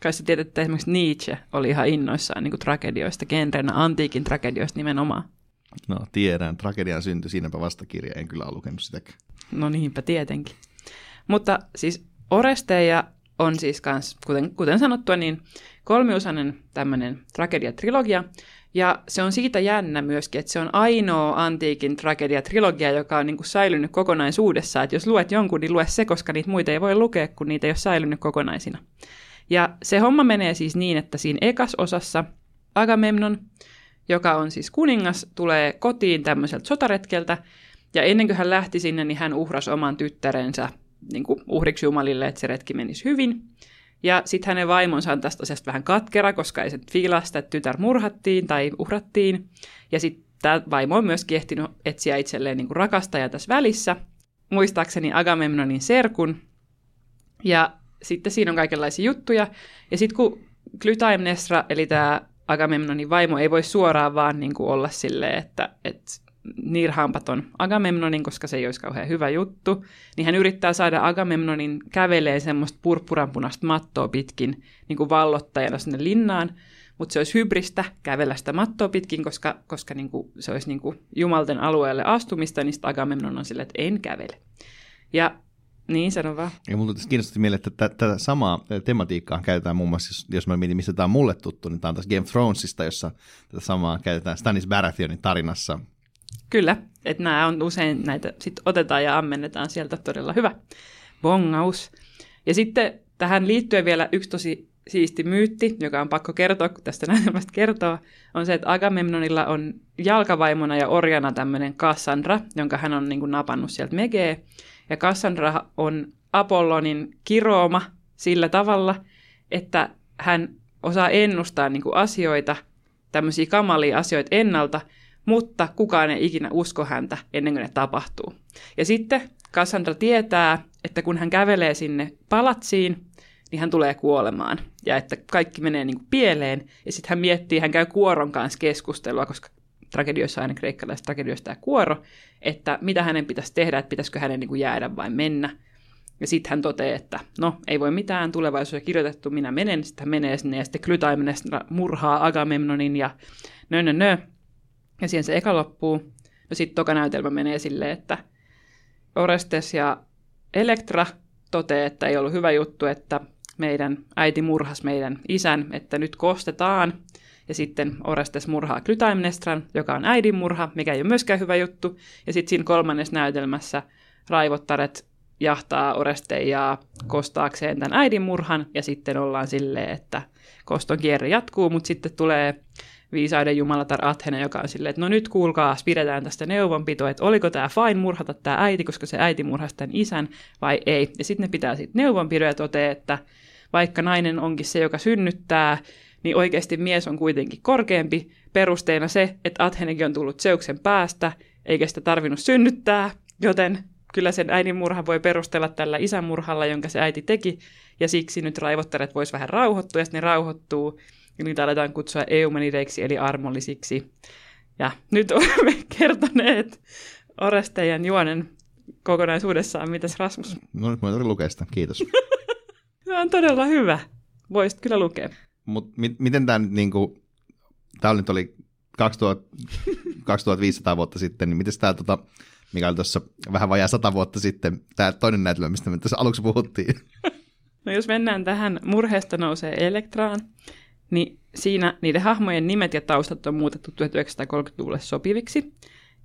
Kai sä tiedät, että esimerkiksi Nietzsche oli ihan innoissaan niin tragedioista, genrenä antiikin tragedioista nimenomaan. No tiedän, tragedian synty, siinäpä vastakirja, en kyllä ole lukenut sitäkään. No niinpä tietenkin. Mutta siis Oreste ja on siis kans, kuten, kuten sanottua, niin kolmiosainen tämmöinen tragediatrilogia, ja se on siitä jännä myöskin, että se on ainoa antiikin tragediatrilogia, joka on niin kuin säilynyt kokonaisuudessaan. Että jos luet jonkun, niin lue se, koska niitä muita ei voi lukea, kun niitä ei ole säilynyt kokonaisina. Ja se homma menee siis niin, että siinä ekas osassa Agamemnon, joka on siis kuningas, tulee kotiin tämmöiseltä sotaretkeltä, ja ennen kuin hän lähti sinne, niin hän uhrasi oman tyttärensä niin kuin uhriksi Jumalille, että se retki menisi hyvin. Ja sitten hänen vaimonsa on tästä asiasta vähän katkera, koska ei se fiilaa sitä, että tytär murhattiin tai uhrattiin. Ja sitten tämä vaimo on myös ehtinyt etsiä itselleen niin rakastaja tässä välissä. Muistaakseni Agamemnonin serkun. Ja sitten siinä on kaikenlaisia juttuja. Ja sitten kun Klytaimnestra, eli tämä Agamemnonin vaimo, ei voi suoraan vaan niin olla silleen, että, että Nirhampaton Agamemnonin, koska se ei olisi kauhean hyvä juttu, niin hän yrittää saada Agamemnonin kävelee semmoista purppuranpunasta mattoa pitkin niin kuin vallottajana sinne linnaan, mutta se olisi hybristä kävellä sitä mattoa pitkin, koska, koska niin kuin se olisi niin kuin jumalten alueelle astumista, niin sitten Agamemnon on silleen, että en kävele. Ja niin, sano vaan. Ja mulla kiinnosti mieleen, että tätä samaa tematiikkaa käytetään muun muassa, jos, jos mä mietin, mistä tämä on mulle tuttu, niin tämä on taas Game of Thronesista, jossa tätä samaa käytetään Stanis Baratheonin tarinassa Kyllä, että nämä on usein näitä, sitten otetaan ja ammennetaan sieltä todella hyvä bongaus. Ja sitten tähän liittyen vielä yksi tosi siisti myytti, joka on pakko kertoa, kun tästä näytelmästä kertoo, on se, että Agamemnonilla on jalkavaimona ja orjana tämmöinen Cassandra, jonka hän on niin kuin napannut sieltä Megee. Ja Cassandra on Apollonin kirooma sillä tavalla, että hän osaa ennustaa niin kuin asioita, tämmöisiä kamalia asioita ennalta – mutta kukaan ei ikinä usko häntä ennen kuin ne tapahtuu. Ja sitten Cassandra tietää, että kun hän kävelee sinne palatsiin, niin hän tulee kuolemaan. Ja että kaikki menee niin kuin pieleen. Ja sitten hän miettii, hän käy kuoron kanssa keskustelua, koska tragedioissa aina kreikkalaisissa tragedioissa tämä kuoro, että mitä hänen pitäisi tehdä, että pitäisikö hänen niin kuin jäädä vai mennä. Ja sitten hän toteaa, että no ei voi mitään, tulevaisuus on kirjoitettu, minä menen. Sitten hän menee sinne ja sitten Klytaimnestra murhaa Agamemnonin ja nö nö nö. Ja siihen se eka loppuu. No sitten toka näytelmä menee silleen, että Orestes ja Elektra toteaa, että ei ollut hyvä juttu, että meidän äiti murhas meidän isän, että nyt kostetaan. Ja sitten Orestes murhaa Klytaimnestran, joka on äidin murha, mikä ei ole myöskään hyvä juttu. Ja sitten siinä kolmannessa näytelmässä raivottaret jahtaa Oresteijaa kostaakseen tämän äidin murhan, ja sitten ollaan silleen, että koston kierre jatkuu, mutta sitten tulee viisaiden jumalatar Athena, joka on silleen, että no nyt kuulkaa, pidetään tästä neuvonpito, että oliko tämä fine murhata tämä äiti, koska se äiti murhasi tämän isän, vai ei. Ja sitten ne pitää sitten neuvonpidon ja toteaa, että vaikka nainen onkin se, joka synnyttää, niin oikeasti mies on kuitenkin korkeampi, perusteena se, että Athenekin on tullut Zeuksen päästä, eikä sitä tarvinnut synnyttää, joten kyllä sen äidin murha voi perustella tällä isän murhalla, jonka se äiti teki, ja siksi nyt raivottaret vois vähän rauhoittua, ja sitten ne rauhoittuu, niitä aletaan kutsua eumenideiksi, eli armollisiksi. Ja nyt olemme [LAUGHS] kertoneet Orestejan juonen kokonaisuudessaan. Mitäs Rasmus? No nyt mä lukea sitä, kiitos. [LAUGHS] Se on todella hyvä. Voisit kyllä lukea. Mut mi- miten tämä nyt niinku, tämä nyt oli 2000, 2500 [LAUGHS] vuotta sitten, niin miten tämä tota, mikä oli tuossa vähän vajaa sata vuotta sitten, tämä toinen näytelmä, mistä me tässä aluksi puhuttiin. No jos mennään tähän Murheesta nousee Elektraan, niin siinä niiden hahmojen nimet ja taustat on muutettu 1930-luvulle sopiviksi.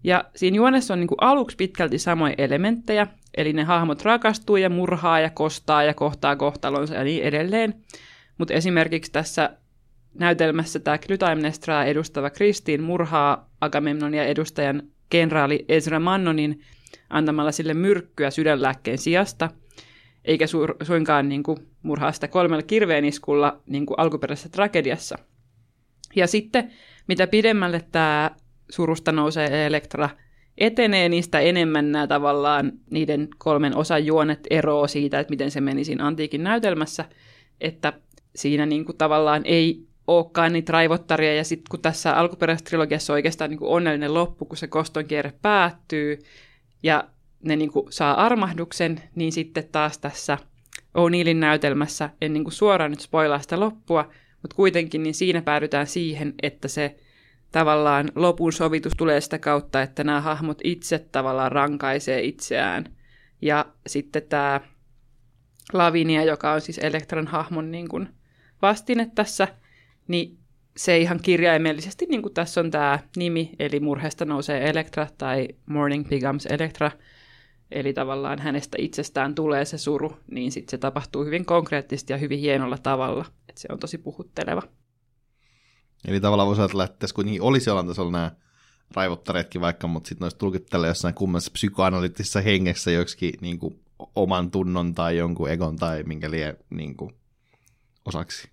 Ja siinä juonessa on niin kuin aluksi pitkälti samoja elementtejä, eli ne hahmot rakastuu ja murhaa ja kostaa ja kohtaa kohtalonsa ja niin edelleen. Mutta esimerkiksi tässä näytelmässä tämä Clytemnestraa edustava Kristiin murhaa Agamemnonia edustajan kenraali Ezra Mannonin antamalla sille myrkkyä sydänlääkkeen sijasta, eikä su- suinkaan niin kuin, murhaa sitä kolmella kirveeniskulla niin kuin alkuperäisessä tragediassa. Ja sitten, mitä pidemmälle tämä surusta nousee Elektra etenee, niistä enemmän nämä tavallaan niiden kolmen osan juonet eroo siitä, että miten se meni siinä antiikin näytelmässä, että siinä niin kuin tavallaan ei olekaan niitä raivottaria, ja sitten kun tässä alkuperäisessä trilogiassa on oikeastaan niin kuin onnellinen loppu, kun se koston kierre päättyy, ja ne niin kuin saa armahduksen, niin sitten taas tässä O'Neillin näytelmässä, en niin kuin suoraan nyt spoilaa sitä loppua, mutta kuitenkin niin siinä päädytään siihen, että se tavallaan lopun sovitus tulee sitä kautta, että nämä hahmot itse tavallaan rankaisee itseään. Ja sitten tämä Lavinia, joka on siis Elektran hahmon niin kuin vastine tässä, niin se ihan kirjaimellisesti, niin kuin tässä on tämä nimi, eli murheesta nousee Elektra tai Morning Becomes Elektra, eli tavallaan hänestä itsestään tulee se suru, niin sitten se tapahtuu hyvin konkreettisesti ja hyvin hienolla tavalla. että se on tosi puhutteleva. Eli tavallaan voisi ajatella, että tässä kuitenkin olisi jollain tasolla nämä raivottareetkin vaikka, mutta sitten olisi tulkittu tällä jossain kummassa psykoanalyyttisessa hengessä joksikin niin kuin, oman tunnon tai jonkun egon tai minkä lie niin kuin, osaksi.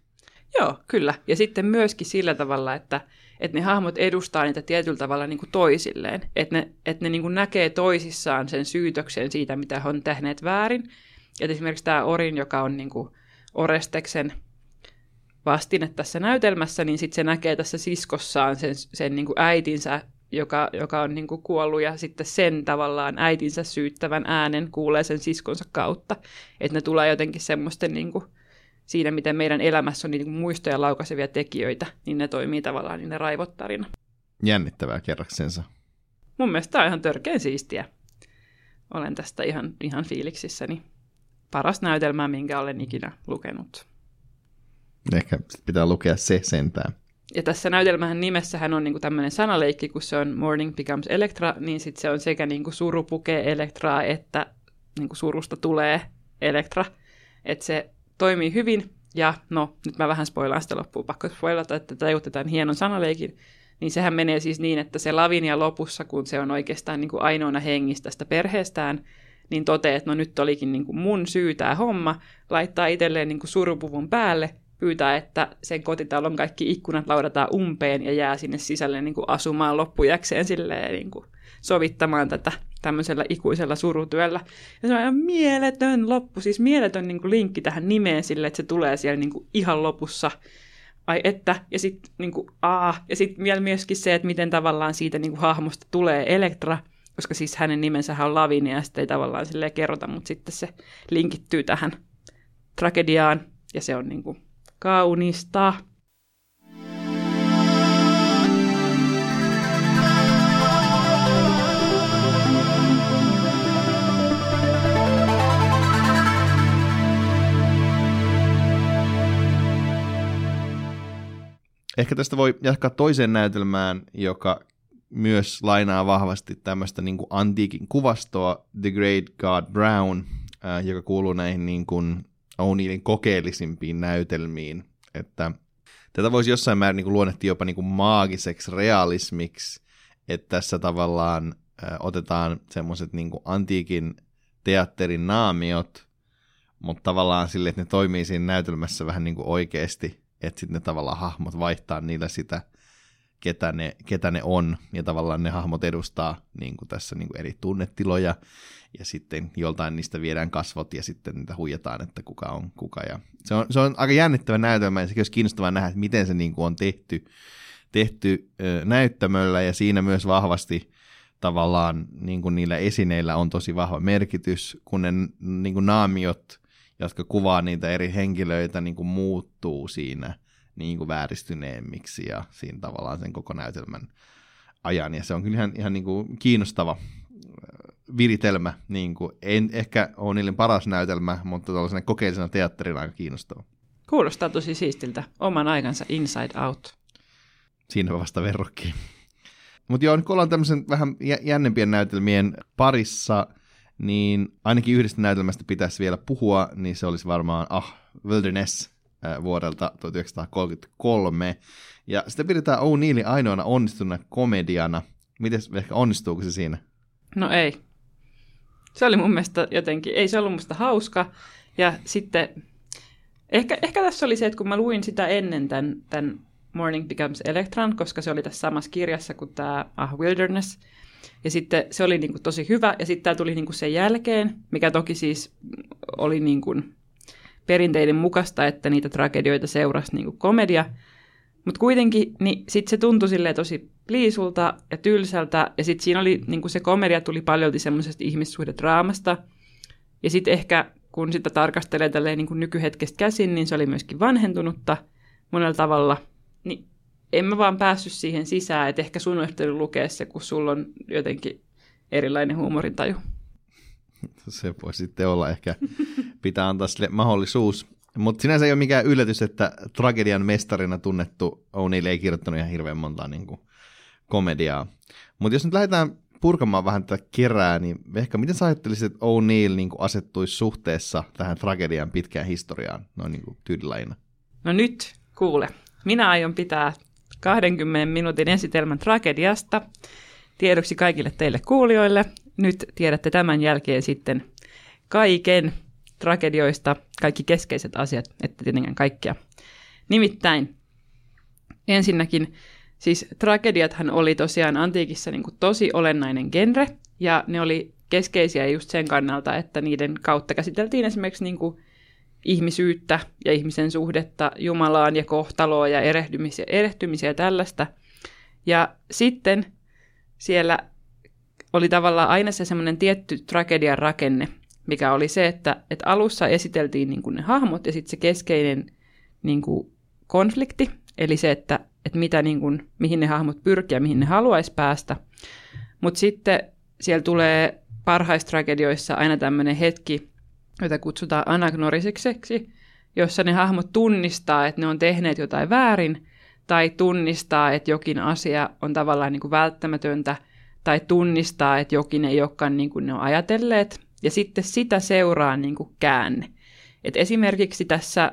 Joo, kyllä. Ja sitten myöskin sillä tavalla, että, että ne hahmot edustaa niitä tietyllä tavalla niin kuin toisilleen. Että ne, että ne niin kuin näkee toisissaan sen syytöksen siitä, mitä he on tehneet väärin. Ja esimerkiksi tämä Orin, joka on niin kuin Oresteksen vastine tässä näytelmässä, niin sitten se näkee tässä siskossaan sen, sen niin kuin äitinsä, joka, joka on niin kuin kuollut, ja sitten sen tavallaan äitinsä syyttävän äänen kuulee sen siskonsa kautta. Että ne tulee jotenkin semmoisten niin kuin, siinä, miten meidän elämässä on niin muistoja laukaisevia tekijöitä, niin ne toimii tavallaan niin ne raivottarina. Jännittävää kerraksensa. Mun mielestä tämä on ihan törkeän siistiä. Olen tästä ihan, ihan fiiliksissäni. Paras näytelmä, minkä olen ikinä lukenut. Ehkä pitää lukea se sentään. Ja tässä näytelmähän nimessähän on niinku tämmöinen sanaleikki, kun se on Morning Becomes Electra, niin sitten se on sekä niinku suru pukee Elektraa, että niinku surusta tulee Elektra. Että se toimii hyvin, ja no, nyt mä vähän spoilaan sitä loppuun, pakko spoilata, että tajutte tämän hienon sanaleikin, niin sehän menee siis niin, että se Lavinia lopussa, kun se on oikeastaan niin kuin ainoana hengistä tästä perheestään, niin toteaa, että no nyt olikin niin kuin mun syy tämä homma, laittaa itselleen niin kuin surupuvun päälle, pyytää, että sen kotitalon kaikki ikkunat laudataan umpeen ja jää sinne sisälle niin kuin asumaan loppujäkseen silleen, niin kuin sovittamaan tätä tämmöisellä ikuisella surutyöllä. Ja se on ihan mieletön loppu, siis mieletön niin kuin linkki tähän nimeen sille, että se tulee siellä niin kuin ihan lopussa. Ai että, ja sitten niin kuin, ja sitten vielä myöskin se, että miten tavallaan siitä niin kuin hahmosta tulee Elektra, koska siis hänen nimensä on Lavinia, ja sitten ei tavallaan silleen kerrota, mutta sitten se linkittyy tähän tragediaan, ja se on niin kuin kaunista. Ehkä tästä voi jatkaa toiseen näytelmään, joka myös lainaa vahvasti tämmöistä niin antiikin kuvastoa, The Great God Brown, äh, joka kuuluu näihin niin kuin O'Neillin kokeellisimpiin näytelmiin. Että tätä voisi jossain määrin niin luonnehtia jopa niin kuin maagiseksi realismiksi, että tässä tavallaan äh, otetaan semmoiset niin antiikin teatterin naamiot, mutta tavallaan sille, että ne toimii siinä näytelmässä vähän niin kuin oikeasti, että sitten ne tavallaan hahmot vaihtaa niillä sitä, ketä ne, ketä ne on, ja tavallaan ne hahmot edustaa niin kuin tässä niin kuin eri tunnetiloja, ja sitten joltain niistä viedään kasvot, ja sitten niitä huijataan, että kuka on kuka. Ja se, on, se on aika jännittävä näytelmä, ja sekin olisi kiinnostavaa nähdä, että miten se niin kuin on tehty, tehty ö, näyttämöllä, ja siinä myös vahvasti tavallaan niin kuin niillä esineillä on tosi vahva merkitys, kun ne niin kuin naamiot, jotka kuvaa niitä eri henkilöitä, niin kuin muuttuu siinä niin kuin vääristyneemmiksi ja siinä tavallaan sen koko näytelmän ajan. Ja se on kyllä ihan, ihan niin kuin kiinnostava viritelmä. Niin kuin, en ehkä ole niille paras näytelmä, mutta tällaisena kokeellisena teatterina aika kiinnostava. Kuulostaa tosi siistiltä. Oman aikansa Inside Out. Siinä vasta verrokki. Mutta joo, nyt kun ollaan tämmöisen vähän jännempien näytelmien parissa, niin ainakin yhdestä näytelmästä pitäisi vielä puhua, niin se olisi varmaan Ah, Wilderness vuodelta 1933. Ja sitä pidetään O'Neillin ainoana onnistuna komediana. Miten ehkä onnistuuko se siinä? No ei. Se oli mun mielestä jotenkin, ei se ollut musta hauska. Ja sitten, ehkä, ehkä tässä oli se, että kun mä luin sitä ennen tämän, tämän Morning Becomes Electron, koska se oli tässä samassa kirjassa kuin tämä Ah Wilderness. Ja sitten se oli niin kuin tosi hyvä, ja sitten tämä tuli niin kuin sen jälkeen, mikä toki siis oli niin kuin perinteiden mukaista, että niitä tragedioita seurasi niin kuin komedia. Mutta kuitenkin niin sitten se tuntui tosi pliisulta ja tylsältä, ja sitten siinä oli, niin kuin se komedia tuli paljolti semmoisesta ihmissuhdedraamasta. Ja sitten ehkä kun sitä tarkastelee niin kuin nykyhetkestä käsin, niin se oli myöskin vanhentunutta monella tavalla. Niin en mä vaan päässyt siihen sisään, että ehkä sun on lukea se, kun sulla on jotenkin erilainen huumorintaju. [LAUGHS] Se voi sitten olla ehkä, pitää antaa sille mahdollisuus. Mutta sinänsä ei ole mikään yllätys, että tragedian mestarina tunnettu O'Neill ei kirjoittanut ihan hirveän montaa niin kuin, komediaa. Mutta jos nyt lähdetään purkamaan vähän tätä kerää, niin ehkä miten sä ajattelisit, että O'Neill niin kuin, asettuisi suhteessa tähän tragedian pitkään historiaan noin niin tyylilajina? No nyt, kuule. Minä aion pitää 20 minuutin esitelmän tragediasta tiedoksi kaikille teille kuulijoille nyt tiedätte tämän jälkeen sitten kaiken tragedioista, kaikki keskeiset asiat, että tietenkään kaikkia. Nimittäin ensinnäkin, siis tragediathan oli tosiaan antiikissa niin kuin tosi olennainen genre, ja ne oli keskeisiä just sen kannalta, että niiden kautta käsiteltiin esimerkiksi niin kuin ihmisyyttä ja ihmisen suhdetta Jumalaan ja kohtaloa ja erehtymisiä, erehtymisiä ja tällaista. Ja sitten siellä oli tavallaan aina se semmoinen tietty tragedian rakenne, mikä oli se, että, että alussa esiteltiin niin kuin ne hahmot ja sitten se keskeinen niin kuin konflikti, eli se, että, että mitä niin kuin, mihin ne hahmot pyrkii ja mihin ne haluaisi päästä. Mutta sitten siellä tulee parhaistragedioissa aina tämmöinen hetki, jota kutsutaan anagnoriseksi, jossa ne hahmot tunnistaa, että ne on tehneet jotain väärin, tai tunnistaa, että jokin asia on tavallaan niin kuin välttämätöntä – tai tunnistaa, että jokin ei olekaan niin kuin ne on ajatelleet, ja sitten sitä seuraa niin kuin käänne. Et esimerkiksi tässä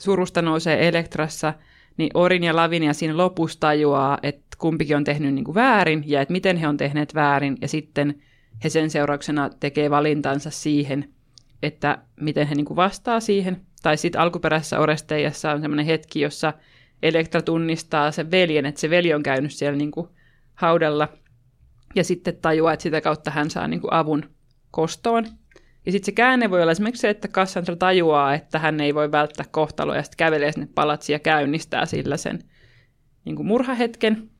surusta nousee Elektrassa, niin Orin ja Lavinia siinä lopussa tajuaa, että kumpikin on tehnyt niin kuin väärin, ja että miten he on tehneet väärin, ja sitten he sen seurauksena tekee valintansa siihen, että miten he niin kuin vastaa siihen. Tai sitten alkuperäisessä Oresteijassa on sellainen hetki, jossa Elektra tunnistaa sen veljen, että se veli on käynyt siellä niin kuin haudalla ja sitten tajuaa, että sitä kautta hän saa niin kuin avun kostoon. Ja sitten se käänne voi olla esimerkiksi se, että Cassandra tajuaa, että hän ei voi välttää kohtaloa ja sitten kävelee sinne palatsiin ja käynnistää sillä sen niin kuin murhahetken.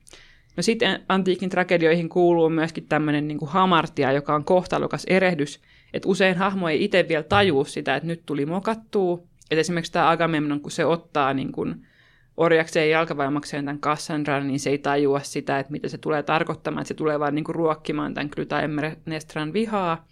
No sitten antiikin tragedioihin kuuluu myöskin tämmöinen niin hamartia, joka on kohtalokas erehdys, että usein hahmo ei itse vielä tajuu sitä, että nyt tuli mokattua. Että esimerkiksi tämä Agamemnon, kun se ottaa niin kuin orjakseen jalkavaimakseen tämän Cassandran, niin se ei tajua sitä, että mitä se tulee tarkoittamaan, että se tulee vaan niin kuin ruokkimaan tämän Clytemnestran vihaa.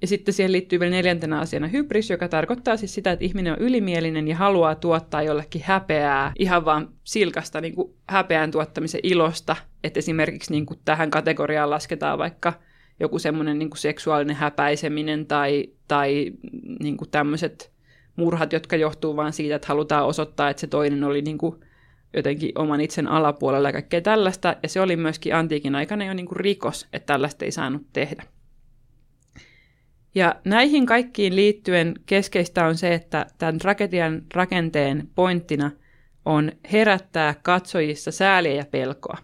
Ja sitten siihen liittyy vielä neljäntenä asiana hybris, joka tarkoittaa siis sitä, että ihminen on ylimielinen ja haluaa tuottaa jollekin häpeää ihan vaan silkasta niin kuin häpeän tuottamisen ilosta. Että esimerkiksi niin kuin tähän kategoriaan lasketaan vaikka joku semmoinen niin seksuaalinen häpäiseminen tai, tai niin tämmöiset murhat, jotka johtuu vain siitä, että halutaan osoittaa, että se toinen oli niin kuin jotenkin oman itsen alapuolella ja kaikkea tällaista. Ja se oli myöskin antiikin aikana jo niin kuin rikos, että tällaista ei saanut tehdä. Ja näihin kaikkiin liittyen keskeistä on se, että tämän tragedian rakenteen pointtina on herättää katsojissa sääliä ja pelkoa.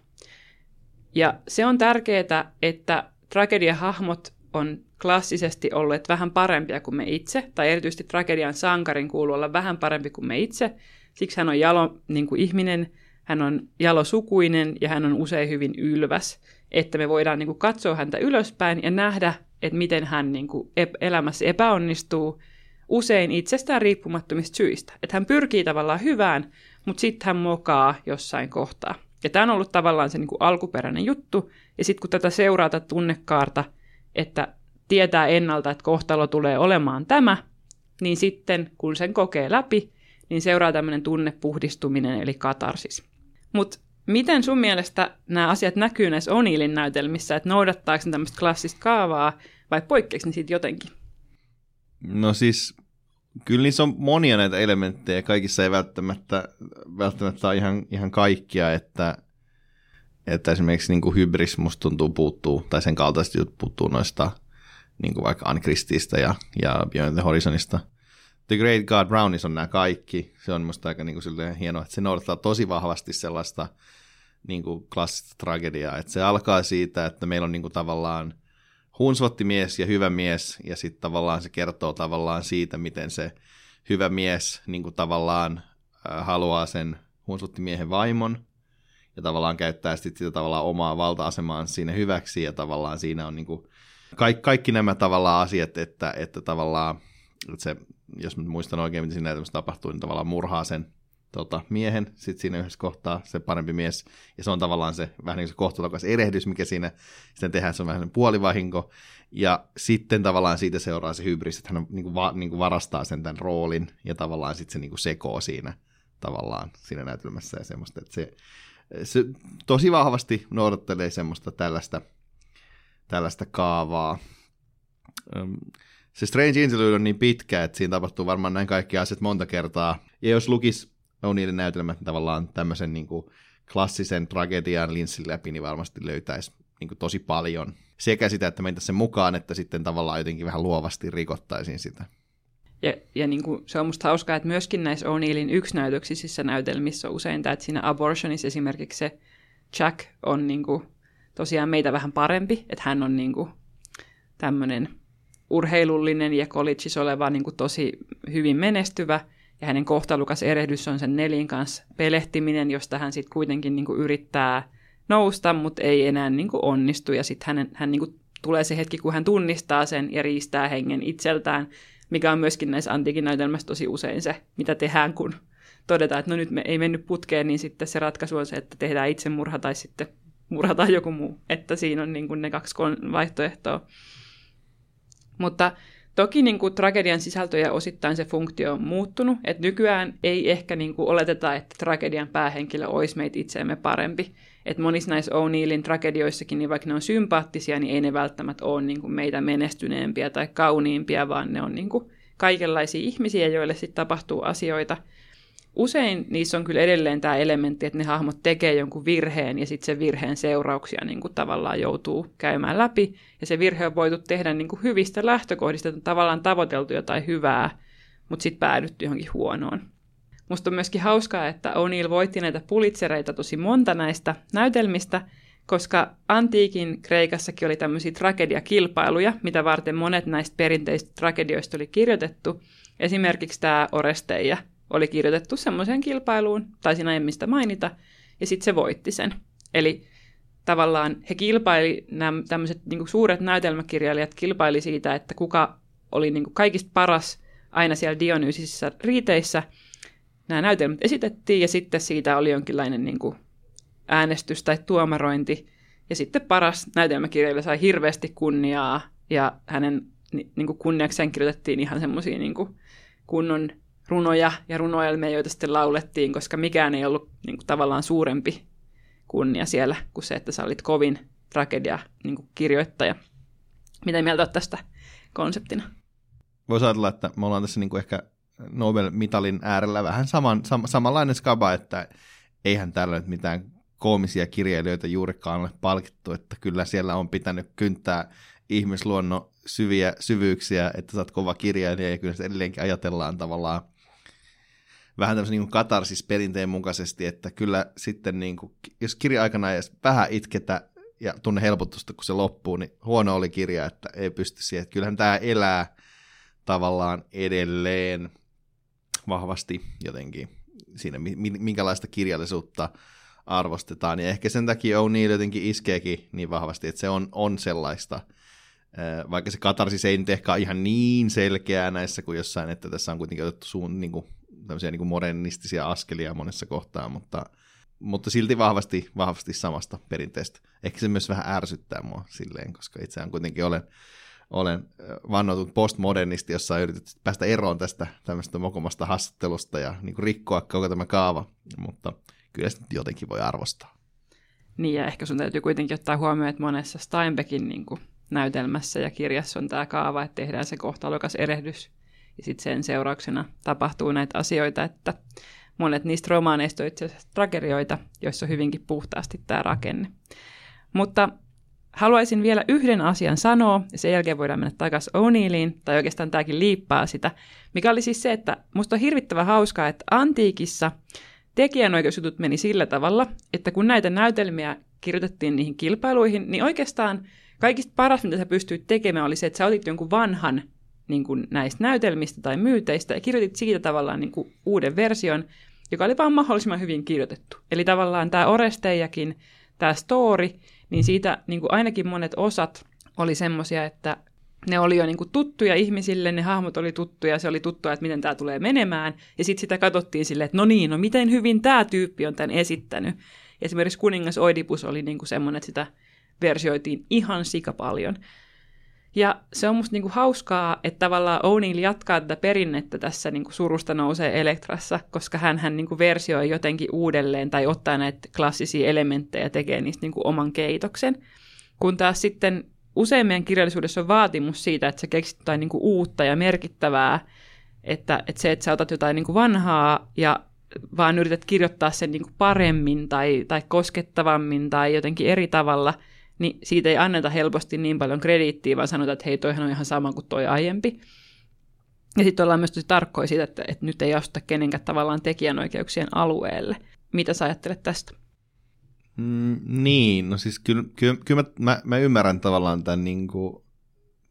Ja se on tärkeää, että tragediahahmot on klassisesti olleet vähän parempia kuin me itse, tai erityisesti tragedian sankarin kuuluu olla vähän parempi kuin me itse. Siksi hän on jalo niin kuin ihminen, hän on jalosukuinen ja hän on usein hyvin ylväs, että me voidaan niin kuin katsoa häntä ylöspäin ja nähdä, että miten hän niin kuin elämässä epäonnistuu usein itsestään riippumattomista syistä. Että hän pyrkii tavallaan hyvään, mutta sitten hän mokaa jossain kohtaa. Ja tämä on ollut tavallaan se niin kuin alkuperäinen juttu. Ja sitten kun tätä seuraa tätä tunnekaarta, että tietää ennalta, että kohtalo tulee olemaan tämä, niin sitten kun sen kokee läpi, niin seuraa tämmöinen tunnepuhdistuminen eli katarsis. Mutta Miten sun mielestä nämä asiat näkyy näissä O'Neillin näytelmissä, että noudattaako ne tämmöistä klassista kaavaa vai poikkeako ne siitä jotenkin? No siis kyllä niissä on monia näitä elementtejä, kaikissa ei välttämättä, välttämättä ole ihan, ihan kaikkia, että, että esimerkiksi niin kuin hybris musta tuntuu puuttuu, tai sen kaltaisesti jutut puuttuu noista niin kuin vaikka Ankristista ja, ja Beyond the Horizonista – The Great God Brownies on nämä kaikki. Se on musta aika niin kuin hienoa, että se noudattaa tosi vahvasti sellaista niin kuin klassista tragediaa. Että se alkaa siitä, että meillä on niin kuin tavallaan mies ja hyvä mies, ja sitten tavallaan se kertoo tavallaan siitä, miten se hyvä mies niin kuin tavallaan haluaa sen miehen vaimon, ja tavallaan käyttää sitten sitä tavallaan omaa valta-asemaan siinä hyväksi, ja tavallaan siinä on niin kuin kaikki, kaikki nämä tavallaan asiat, että, että tavallaan että se jos muistan oikein, mitä siinä tapahtui, niin tavallaan murhaa sen tota, miehen, sitten siinä yhdessä kohtaa se parempi mies, ja se on tavallaan se vähän niin kuin se kohtalokas erehdys, mikä siinä sitten tehdään, se on vähän puolivahinko, ja sitten tavallaan siitä seuraa se hybris, että hän niin kuin va, niin kuin varastaa sen tämän roolin, ja tavallaan sitten se niin kuin sekoo siinä tavallaan siinä näytelmässä ja semmoista, että se, se tosi vahvasti noudattelee semmoista tällaista, tällaista kaavaa. Se Strange Interlude on niin pitkä, että siinä tapahtuu varmaan näin kaikki asiat monta kertaa. Ja jos lukis O'Neillin näytelmät tavallaan tämmöisen niin kuin klassisen tragedian linssin läpi, niin varmasti löytäisi niin kuin tosi paljon sekä sitä, että mentäisiin sen mukaan, että sitten tavallaan jotenkin vähän luovasti rikottaisiin sitä. Ja, ja niin kuin, se on musta hauskaa, että myöskin näissä O'Neillin yksinäytöksissä näytelmissä on usein tämä, että siinä Abortionissa esimerkiksi se Jack on niin kuin, tosiaan meitä vähän parempi, että hän on niin tämmöinen urheilullinen ja collegeissa oleva niin kuin tosi hyvin menestyvä, ja hänen kohtalukas erehdys on sen nelin kanssa pelehtiminen, josta hän sitten kuitenkin niin yrittää nousta, mutta ei enää niin onnistu, ja sitten hän, hän niin tulee se hetki, kun hän tunnistaa sen ja riistää hengen itseltään, mikä on myöskin näissä antiikin näytelmässä tosi usein se, mitä tehdään, kun todetaan, että no nyt me ei mennyt putkeen, niin sitten se ratkaisu on se, että tehdään itsemurha tai sitten murhataan joku muu. Että siinä on niin ne kaksi vaihtoehtoa. Mutta toki niin kuin, tragedian sisältö ja osittain se funktio on muuttunut, että nykyään ei ehkä niin kuin, oleteta, että tragedian päähenkilö olisi meitä itseämme parempi. Että monissa näissä O'Neillin tragedioissakin, niin vaikka ne on sympaattisia, niin ei ne välttämättä ole niin kuin, meitä menestyneempiä tai kauniimpia, vaan ne on niin kuin, kaikenlaisia ihmisiä, joille sitten tapahtuu asioita – usein niissä on kyllä edelleen tämä elementti, että ne hahmot tekee jonkun virheen ja sitten sen virheen seurauksia niin kuin tavallaan joutuu käymään läpi. Ja se virhe on voitu tehdä niin kuin hyvistä lähtökohdista, että on tavallaan tavoiteltu jotain hyvää, mutta sitten päädytty johonkin huonoon. Musta on myöskin hauskaa, että O'Neill voitti näitä pulitsereita tosi monta näistä näytelmistä, koska antiikin Kreikassakin oli tämmöisiä tragediakilpailuja, mitä varten monet näistä perinteisistä tragedioista oli kirjoitettu. Esimerkiksi tämä Oresteia oli kirjoitettu semmoiseen kilpailuun, taisin aiemmista mainita, ja sitten se voitti sen. Eli tavallaan he kilpaili, nämä tämmöiset niin suuret näytelmäkirjailijat kilpaili siitä, että kuka oli niin kaikista paras aina siellä Dionysisissa riiteissä. Nämä näytelmät esitettiin ja sitten siitä oli jonkinlainen niin äänestys tai tuomarointi. Ja sitten paras näytelmäkirjailija sai hirveästi kunniaa ja hänen niin kunniakseen kirjoitettiin ihan semmoisia niin kunnon runoja ja runoelmia, joita sitten laulettiin, koska mikään ei ollut niin kuin, tavallaan suurempi kunnia siellä kuin se, että sä olit kovin tragedia niin kuin kirjoittaja. Mitä mieltä olet tästä konseptina? Voisi ajatella, että me ollaan tässä niin kuin ehkä Nobel-mitalin äärellä vähän saman, sam, samanlainen skaba, että eihän täällä nyt mitään koomisia kirjailijoita juurikaan ole palkittu, että kyllä siellä on pitänyt kyntää ihmisluonnon syviä syvyyksiä, että sä oot kova kirjailija ja kyllä se edelleenkin ajatellaan tavallaan vähän tämmöisen niin katarsis perinteen mukaisesti, että kyllä sitten niin kuin, jos kirja-aikana edes vähän itketä ja tunne helpotusta, kun se loppuu, niin huono oli kirja, että ei pysty siihen. Että kyllähän tämä elää tavallaan edelleen vahvasti jotenkin siinä, minkälaista kirjallisuutta arvostetaan. Ja ehkä sen takia O'Neill jotenkin iskeekin niin vahvasti, että se on, on sellaista, vaikka se katarsis ei nyt ehkä ihan niin selkeää näissä kuin jossain, että tässä on kuitenkin otettu suun, niin kuin, tämmöisiä niin modernistisia askelia monessa kohtaa, mutta, mutta silti vahvasti, vahvasti samasta perinteestä. Ehkä se myös vähän ärsyttää mua silleen, koska itseään kuitenkin olen, olen vannotut postmodernisti, jossa on yritetty päästä eroon tästä tämmöistä mokomasta hassattelusta ja niin kuin rikkoa koko tämä kaava, mutta kyllä sitä jotenkin voi arvostaa. Niin, ja ehkä sun täytyy kuitenkin ottaa huomioon, että monessa Steinbeckin niin kuin näytelmässä ja kirjassa on tämä kaava, että tehdään se kohtalokas erehdys, ja sitten sen seurauksena tapahtuu näitä asioita, että monet niistä romaaneista on itse asiassa tragedioita, joissa on hyvinkin puhtaasti tämä rakenne. Mutta haluaisin vielä yhden asian sanoa, ja sen jälkeen voidaan mennä takaisin O'Neilliin, tai oikeastaan tämäkin liippaa sitä, mikä oli siis se, että musta on hirvittävän hauskaa, että antiikissa tekijänoikeusjutut meni sillä tavalla, että kun näitä näytelmiä kirjoitettiin niihin kilpailuihin, niin oikeastaan kaikista paras, mitä sä pystyit tekemään, oli se, että sä otit jonkun vanhan niin kuin näistä näytelmistä tai myyteistä ja kirjoitit siitä tavallaan niin kuin uuden version, joka oli vaan mahdollisimman hyvin kirjoitettu. Eli tavallaan tämä Oresteijakin, tämä story, niin siitä niin kuin ainakin monet osat oli semmoisia, että ne oli jo niin kuin tuttuja ihmisille, ne hahmot oli tuttuja, se oli tuttua, että miten tämä tulee menemään. Ja sitten sitä katsottiin silleen, että no niin, no miten hyvin tämä tyyppi on tämän esittänyt. Esimerkiksi kuningas Oidipus oli niin kuin semmoinen, että sitä versioitiin ihan sika paljon. Ja se on musta niinku hauskaa, että tavallaan O'Neill jatkaa tätä perinnettä tässä niinku surusta nousee Elektrassa, koska hän, niinku versioi jotenkin uudelleen tai ottaa näitä klassisia elementtejä ja tekee niistä niinku oman keitoksen. Kun taas sitten useimmien kirjallisuudessa on vaatimus siitä, että sä keksit jotain niinku uutta ja merkittävää, että, että se, että sä otat jotain niinku vanhaa ja vaan yrität kirjoittaa sen niinku paremmin tai, tai koskettavammin tai jotenkin eri tavalla – niin siitä ei anneta helposti niin paljon krediittiä, vaan sanotaan, että hei, toihan on ihan sama kuin toi aiempi. Ja sitten ollaan myös tosi tarkkoja siitä, että, että nyt ei astuta kenenkään tavallaan tekijänoikeuksien alueelle. Mitä sä ajattelet tästä? Mm, niin, no siis kyllä, kyllä, kyllä mä, mä, mä ymmärrän tavallaan tämän niin kuin,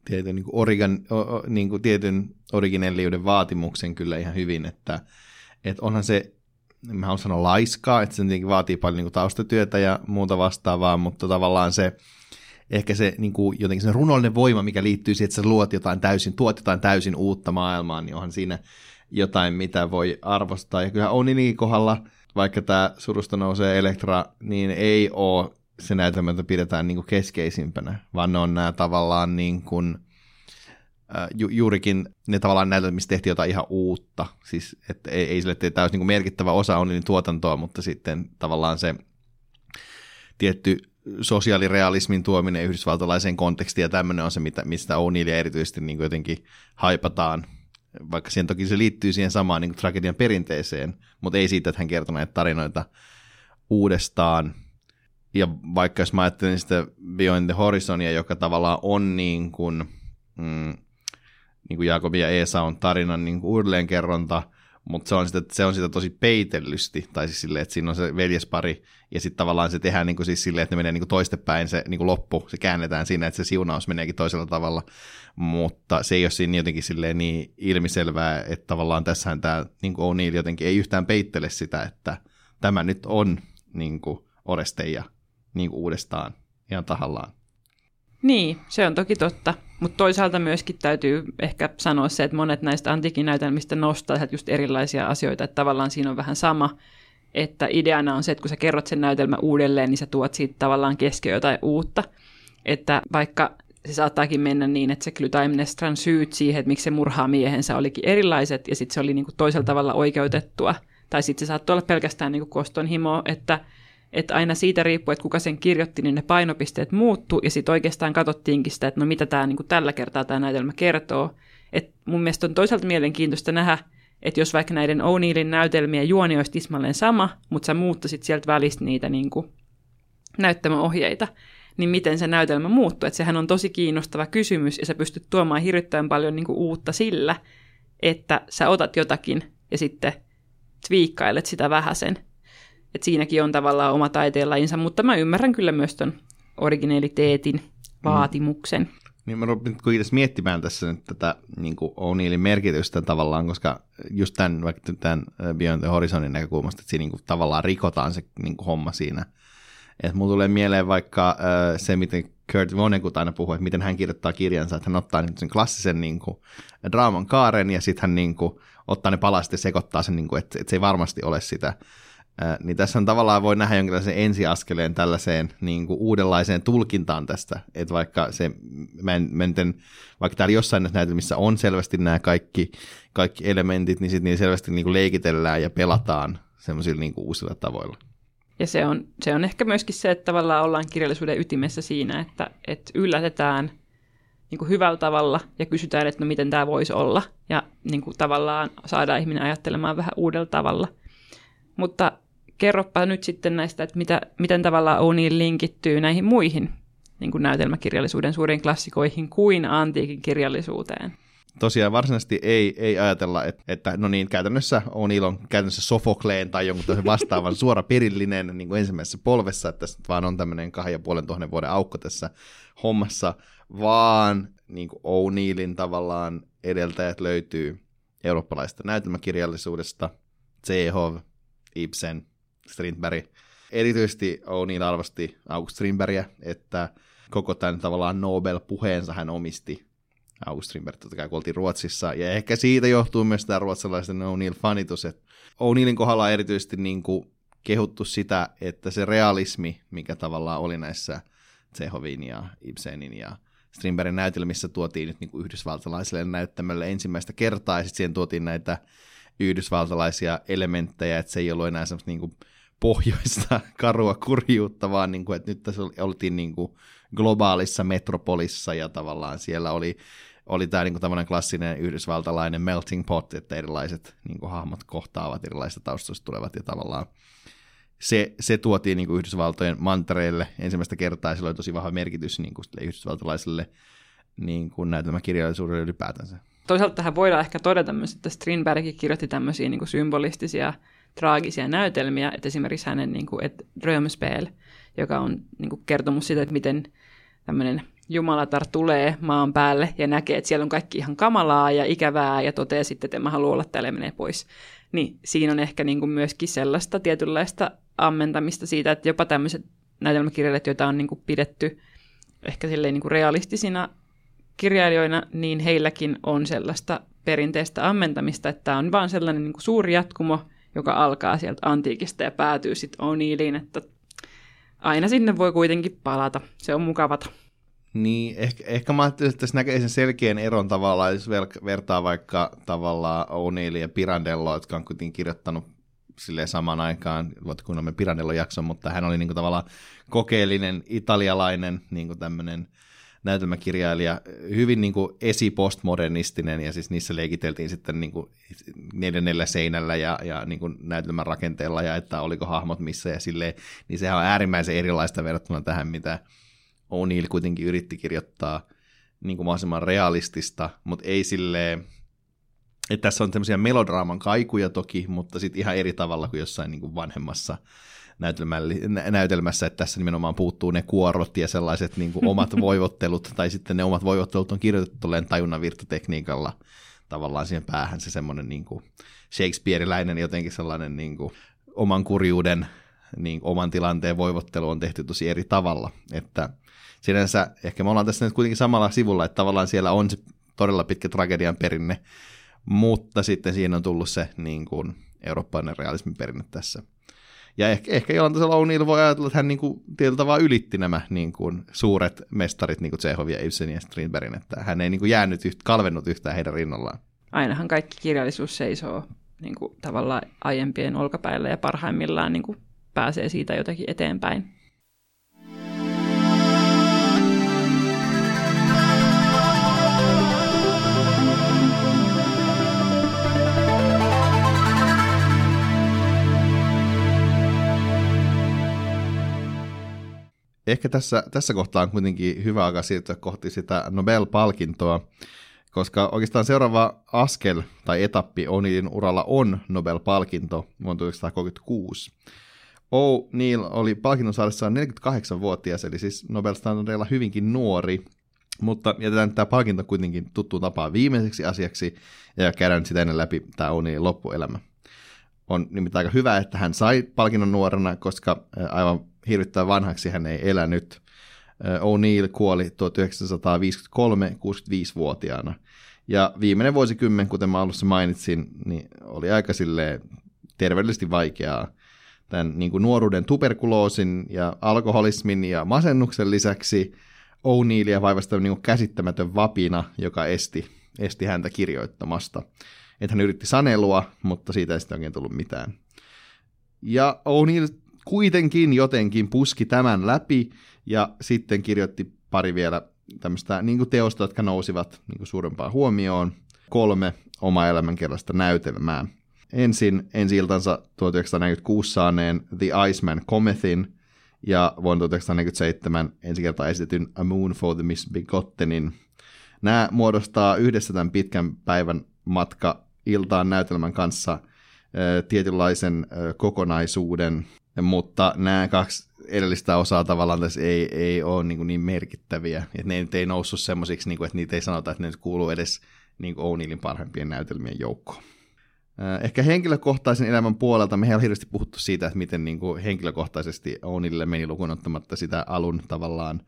tietyn, niin origan, o, o, niin kuin tietyn originelliuden vaatimuksen kyllä ihan hyvin, että, että onhan se mä haluan sanoa laiskaa, että se vaatii paljon niin kuin taustatyötä ja muuta vastaavaa, mutta tavallaan se, ehkä se niin kuin jotenkin se runollinen voima, mikä liittyy siihen, että sä luot jotain täysin, tuot jotain täysin uutta maailmaa, niin onhan siinä jotain, mitä voi arvostaa. Ja kyllä Oninin kohdalla, vaikka tämä surusta nousee Elektra, niin ei ole se näytelmä, jota pidetään niin kuin keskeisimpänä, vaan ne on nämä tavallaan niin kuin, ju, juurikin ne tavallaan näytelmät, missä tehtiin jotain ihan uutta. Siis, että ei, ei sille, että tämä olisi niin merkittävä osa on niin tuotantoa, mutta sitten tavallaan se tietty sosiaalirealismin tuominen yhdysvaltalaiseen kontekstiin ja tämmöinen on se, mitä, mistä O'Neillia erityisesti niin jotenkin haipataan, vaikka siihen toki se liittyy siihen samaan niin tragedian perinteeseen, mutta ei siitä, että hän kertoo näitä tarinoita uudestaan. Ja vaikka jos mä ajattelen sitä Beyond the Horizonia, joka tavallaan on niin kuin, mm, niin kuin Jaakob ja Eesa on tarinan niin kuin uudelleenkerronta, mutta se on, sitä, se on sitä tosi peitellysti, tai siis silleen, että siinä on se veljespari, ja sitten tavallaan se tehdään niin kuin siis silleen, että ne menee niin kuin toistepäin, se niin kuin loppu, se käännetään siinä, että se siunaus meneekin toisella tavalla, mutta se ei ole siinä jotenkin silleen niin ilmiselvää, että tavallaan tässähän tämä niin kuin O'Neill jotenkin ei yhtään peittele sitä, että tämä nyt on niin kuin Oresteja niin kuin uudestaan ihan tahallaan. Niin, se on toki totta. Mutta toisaalta myöskin täytyy ehkä sanoa se, että monet näistä antiikin näytelmistä nostaa just erilaisia asioita, että tavallaan siinä on vähän sama, että ideana on se, että kun sä kerrot sen näytelmän uudelleen, niin sä tuot siitä tavallaan keskiö jotain uutta. Että vaikka se saattaakin mennä niin, että se Clytemnestran syyt siihen, että miksi se murhaa miehensä olikin erilaiset, ja sitten se oli niinku toisella tavalla oikeutettua. Tai sitten se saattoi olla pelkästään niinku koston himo, että että aina siitä riippuu, että kuka sen kirjoitti, niin ne painopisteet muuttuu, ja sitten oikeastaan katsottiinkin sitä, että no mitä tämä niin tällä kertaa tämä näytelmä kertoo. Et mun mielestä on toisaalta mielenkiintoista nähdä, että jos vaikka näiden O'Neillin näytelmien juoni olisi tismalleen sama, mutta sä muuttasit sieltä välistä niitä niin kuin näyttämöohjeita, niin miten se näytelmä muuttuu. Että sehän on tosi kiinnostava kysymys, ja sä pystyt tuomaan hirvittävän paljon niin kuin uutta sillä, että sä otat jotakin ja sitten twiikkailet sitä vähäsen. Et siinäkin on tavallaan oma taiteenlajinsa, mutta mä ymmärrän kyllä myös ton originaliteetin mm. vaatimuksen. Mm. Niin mä rupesin kuitenkin miettimään tässä nyt tätä niin O'Neillin merkitystä tavallaan, koska just tämän, vaikka tämän Beyond the Horizonin näkökulmasta, että siinä niin kuin, tavallaan rikotaan se niin kuin, homma siinä. Että mulla tulee mieleen vaikka äh, se, miten Kurt Vonnegut aina puhuu, että miten hän kirjoittaa kirjansa, että hän ottaa niin sen klassisen niin kuin, draaman kaaren ja sitten hän niin kuin, ottaa ne palaset ja sekoittaa sen, niin kuin, että, että se ei varmasti ole sitä niin tässä on tavallaan voi nähdä jonkinlaisen ensiaskeleen tällaiseen niin kuin uudenlaiseen tulkintaan tästä, että vaikka se, mä en, mä en, vaikka täällä jossain näissä näytelmissä on selvästi nämä kaikki, kaikki elementit, niin sitten niin selvästi niin kuin leikitellään ja pelataan semmoisilla niin kuin uusilla tavoilla. Ja se on, se on ehkä myöskin se, että tavallaan ollaan kirjallisuuden ytimessä siinä, että, että yllätetään niin kuin hyvällä tavalla ja kysytään, että no miten tämä voisi olla. Ja niin kuin tavallaan saadaan ihminen ajattelemaan vähän uudella tavalla. Mutta kerropa nyt sitten näistä, että mitä, miten tavallaan O'Neill linkittyy näihin muihin niin kuin näytelmäkirjallisuuden suuriin klassikoihin kuin antiikin kirjallisuuteen. Tosiaan varsinaisesti ei, ei ajatella, että, että no niin, käytännössä O'Neill on käytännössä Sofokleen tai jonkun vastaavan [LAUGHS] suora perillinen niin kuin ensimmäisessä polvessa, että tässä vaan on tämmöinen kahden ja puolen tuhannen vuoden aukko tässä hommassa, vaan niin kuin O'Neillin tavallaan edeltäjät löytyy eurooppalaisesta näytelmäkirjallisuudesta, Tsehov, Ibsen, Strindberg. Erityisesti O'Neill arvosti August Strindbergia, että koko tämän tavallaan Nobel-puheensa hän omisti August Strindberg, totta kai kun oltiin Ruotsissa, ja ehkä siitä johtuu myös tämä ruotsalaisten O'Neill-fanitus, että O'Neillin kohdalla on erityisesti niin kuin kehuttu sitä, että se realismi, mikä tavallaan oli näissä Tsehovin ja Ibsenin ja Strindbergin näytelmissä tuotiin nyt niin kuin yhdysvaltalaiselle näyttämölle ensimmäistä kertaa, ja sitten siihen tuotiin näitä yhdysvaltalaisia elementtejä, että se ei ollut enää semmoista niin kuin pohjoista [LAUGHS] karua kurjuutta, vaan niin kuin, että nyt tässä oltiin niin kuin globaalissa metropolissa ja tavallaan siellä oli, oli tämä niin kuin klassinen yhdysvaltalainen melting pot, että erilaiset niin kuin hahmot kohtaavat, erilaisista taustoista tulevat ja tavallaan se, se tuotiin niin kuin Yhdysvaltojen mantereille ensimmäistä kertaa sillä oli tosi vahva merkitys niin kuin yhdysvaltalaiselle niin kuin näytelmäkirjallisuudelle ylipäätänsä. Toisaalta tähän voidaan ehkä todeta myös, että Strindberg kirjoitti tämmöisiä niin kuin symbolistisia traagisia näytelmiä, että esimerkiksi hänen niin kuin, Römspel, joka on niin kuin kertomus siitä, että miten tämmöinen jumalatar tulee maan päälle ja näkee, että siellä on kaikki ihan kamalaa ja ikävää ja toteaa sitten, että en mä halua olla täällä ja menee pois. Niin siinä on ehkä niin kuin myöskin sellaista tietynlaista ammentamista siitä, että jopa tämmöiset näytelmäkirjailijat, joita on niin kuin pidetty ehkä silleen niin kuin realistisina kirjailijoina, niin heilläkin on sellaista perinteistä ammentamista, että tämä on vaan sellainen niin kuin suuri jatkumo joka alkaa sieltä antiikista ja päätyy sitten O'Neilliin, että aina sinne voi kuitenkin palata. Se on mukavata. Niin, ehkä, ehkä mä ajattelin, että tässä näkee sen selkeän eron tavallaan, jos vertaa vaikka tavallaan O'Neillin ja Pirandello, jotka on kuitenkin kirjoittanut sille samaan aikaan, kun me Pirandello jakson, mutta hän oli niin kuin tavallaan kokeellinen italialainen niin tämmöinen näytelmäkirjailija, hyvin niin kuin esipostmodernistinen, ja siis niissä leikiteltiin sitten niin kuin neljännellä seinällä ja, ja niin kuin näytelmän rakenteella, ja että oliko hahmot missä ja silleen, niin sehän on äärimmäisen erilaista verrattuna tähän, mitä O'Neill kuitenkin yritti kirjoittaa niin kuin mahdollisimman realistista, mutta ei silleen, että tässä on tämmöisiä melodraaman kaikuja toki, mutta sitten ihan eri tavalla kuin jossain niin kuin vanhemmassa näytelmässä, että tässä nimenomaan puuttuu ne kuorot ja sellaiset niin kuin omat [LAUGHS] voivottelut, tai sitten ne omat voivottelut on kirjoitettu tajunnan virtatekniikalla tavallaan siihen päähän se semmoinen niin kuin Shakespeareläinen jotenkin sellainen niin kuin oman kurjuuden, niin oman tilanteen voivottelu on tehty tosi eri tavalla, että sinänsä ehkä me ollaan tässä nyt kuitenkin samalla sivulla, että tavallaan siellä on se todella pitkä tragedian perinne, mutta sitten siinä on tullut se niin kuin, eurooppalainen realismin perinne tässä. Ja ehkä, ehkä jollain tasolla O'Neill voi ajatella, että hän niin kuin, tietyllä tavalla ylitti nämä niin kuin, suuret mestarit, niin kuin Tsehov ja Ibsen ja Strindbergin, että hän ei niin kuin, jäänyt, yht, kalvennut yhtään heidän rinnallaan. Ainahan kaikki kirjallisuus seisoo niin kuin, tavallaan aiempien olkapäillä ja parhaimmillaan niin kuin, pääsee siitä jotenkin eteenpäin. Ehkä tässä, tässä kohtaa on kuitenkin hyvä aika siirtyä kohti sitä Nobel-palkintoa, koska oikeastaan seuraava askel tai etappi O'Neillin uralla on Nobel-palkinto vuonna 1936. O'Neill oli palkinnon saadessaan 48-vuotias, eli siis Nobel-standardeilla hyvinkin nuori, mutta jätetään tämä palkinto kuitenkin tuttuun tapaan viimeiseksi asiaksi ja käydään sitä ennen läpi tämä O'Neillin loppuelämä. On nimittäin aika hyvä, että hän sai palkinnon nuorena, koska aivan hirvittävän vanhaksi hän ei elänyt. O'Neill kuoli 1953 65-vuotiaana. Ja viimeinen vuosikymmen, kuten mä alussa mainitsin, niin oli aika terveellisesti vaikeaa. Tämän niin kuin nuoruuden tuberkuloosin ja alkoholismin ja masennuksen lisäksi O'Neillia vaivasta niin kuin käsittämätön vapina, joka esti, esti häntä kirjoittamasta. Että hän yritti sanelua, mutta siitä ei sitten oikein tullut mitään. Ja O'Neill kuitenkin jotenkin puski tämän läpi ja sitten kirjoitti pari vielä tämmöistä niin teosta, jotka nousivat niin suurempaan huomioon. Kolme oma elämänkerrasta näytelmää. Ensin ensi iltansa 1946 saaneen The Iceman Comethin ja vuonna 1947 ensi kertaa esitetyn A Moon for the Misbegottenin. Nämä muodostaa yhdessä tämän pitkän päivän matka iltaan näytelmän kanssa tietynlaisen kokonaisuuden, mutta nämä kaksi edellistä osaa tavallaan tässä ei, ei ole niin, niin merkittäviä, että ne ei noussut semmoisiksi, niin että niitä ei sanota, että ne nyt kuuluu edes niin O'Neillin parhaimpien näytelmien joukkoon. Ehkä henkilökohtaisen elämän puolelta me ei hirveästi puhuttu siitä, että miten niin kuin henkilökohtaisesti O'Neillille meni lukuun ottamatta sitä alun tavallaan,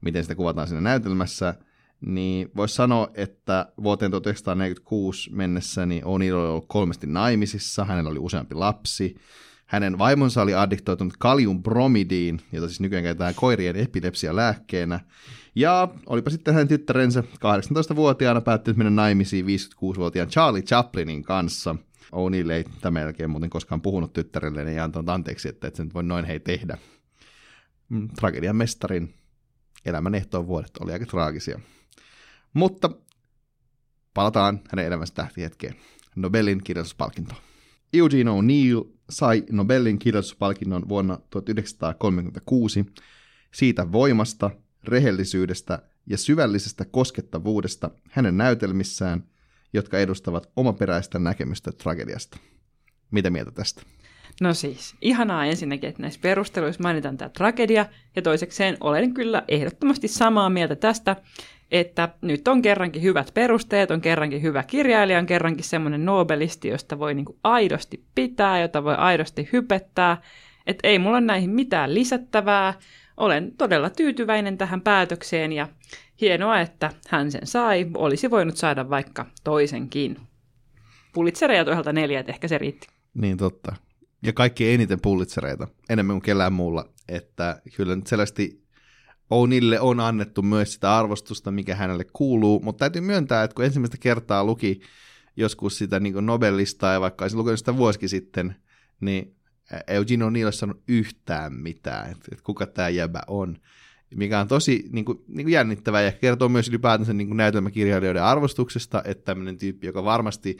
miten sitä kuvataan siinä näytelmässä, niin voisi sanoa, että vuoteen 1946 mennessä niin O'Neill oli ollut kolmesti naimisissa, hänellä oli useampi lapsi, hänen vaimonsa oli addiktoitunut kaliumbromidiin, jota siis nykyään käytetään koirien epilepsia-lääkkeenä. Ja olipa sitten hänen tyttärensä 18-vuotiaana päättynyt mennä naimisiin 56-vuotiaan Charlie Chaplinin kanssa. O'Neill ei tämän jälkeen muuten koskaan puhunut tyttärelleen ja antanut anteeksi, että et se nyt voi noin hei tehdä. Mm, tragedian mestarin elämän ehtoon vuodet oli aika traagisia. Mutta palataan hänen elämänsä tähtihetkeen. Nobelin kirjallisuuspalkinto. Eugene O'Neill sai Nobelin kirjallisuuspalkinnon vuonna 1936 siitä voimasta, rehellisyydestä ja syvällisestä koskettavuudesta hänen näytelmissään, jotka edustavat omaperäistä näkemystä tragediasta. Mitä mieltä tästä? No siis, ihanaa ensinnäkin, että näissä perusteluissa mainitaan tämä tragedia, ja toisekseen olen kyllä ehdottomasti samaa mieltä tästä, että nyt on kerrankin hyvät perusteet, on kerrankin hyvä kirjailija, on kerrankin semmoinen nobelisti, josta voi niin kuin aidosti pitää, jota voi aidosti hypettää, että ei mulla näihin mitään lisättävää, olen todella tyytyväinen tähän päätökseen ja hienoa, että hän sen sai, olisi voinut saada vaikka toisenkin. Pulitzereja toiselta neljä, että ehkä se riitti. Niin totta. Ja kaikki eniten pulitsereita, enemmän kuin kellään muulla. Että kyllä nyt selvästi O'Neillille on annettu myös sitä arvostusta, mikä hänelle kuuluu, mutta täytyy myöntää, että kun ensimmäistä kertaa luki joskus sitä niin Nobelista ja vaikka olisi lukenut sitä vuosikin sitten, niin Eugene O'Neill ei sanonut yhtään mitään, että, kuka tämä jäbä on, mikä on tosi niin kuin, niin kuin jännittävää ja kertoo myös ylipäätänsä niin näytelmäkirjailijoiden arvostuksesta, että tämmöinen tyyppi, joka varmasti,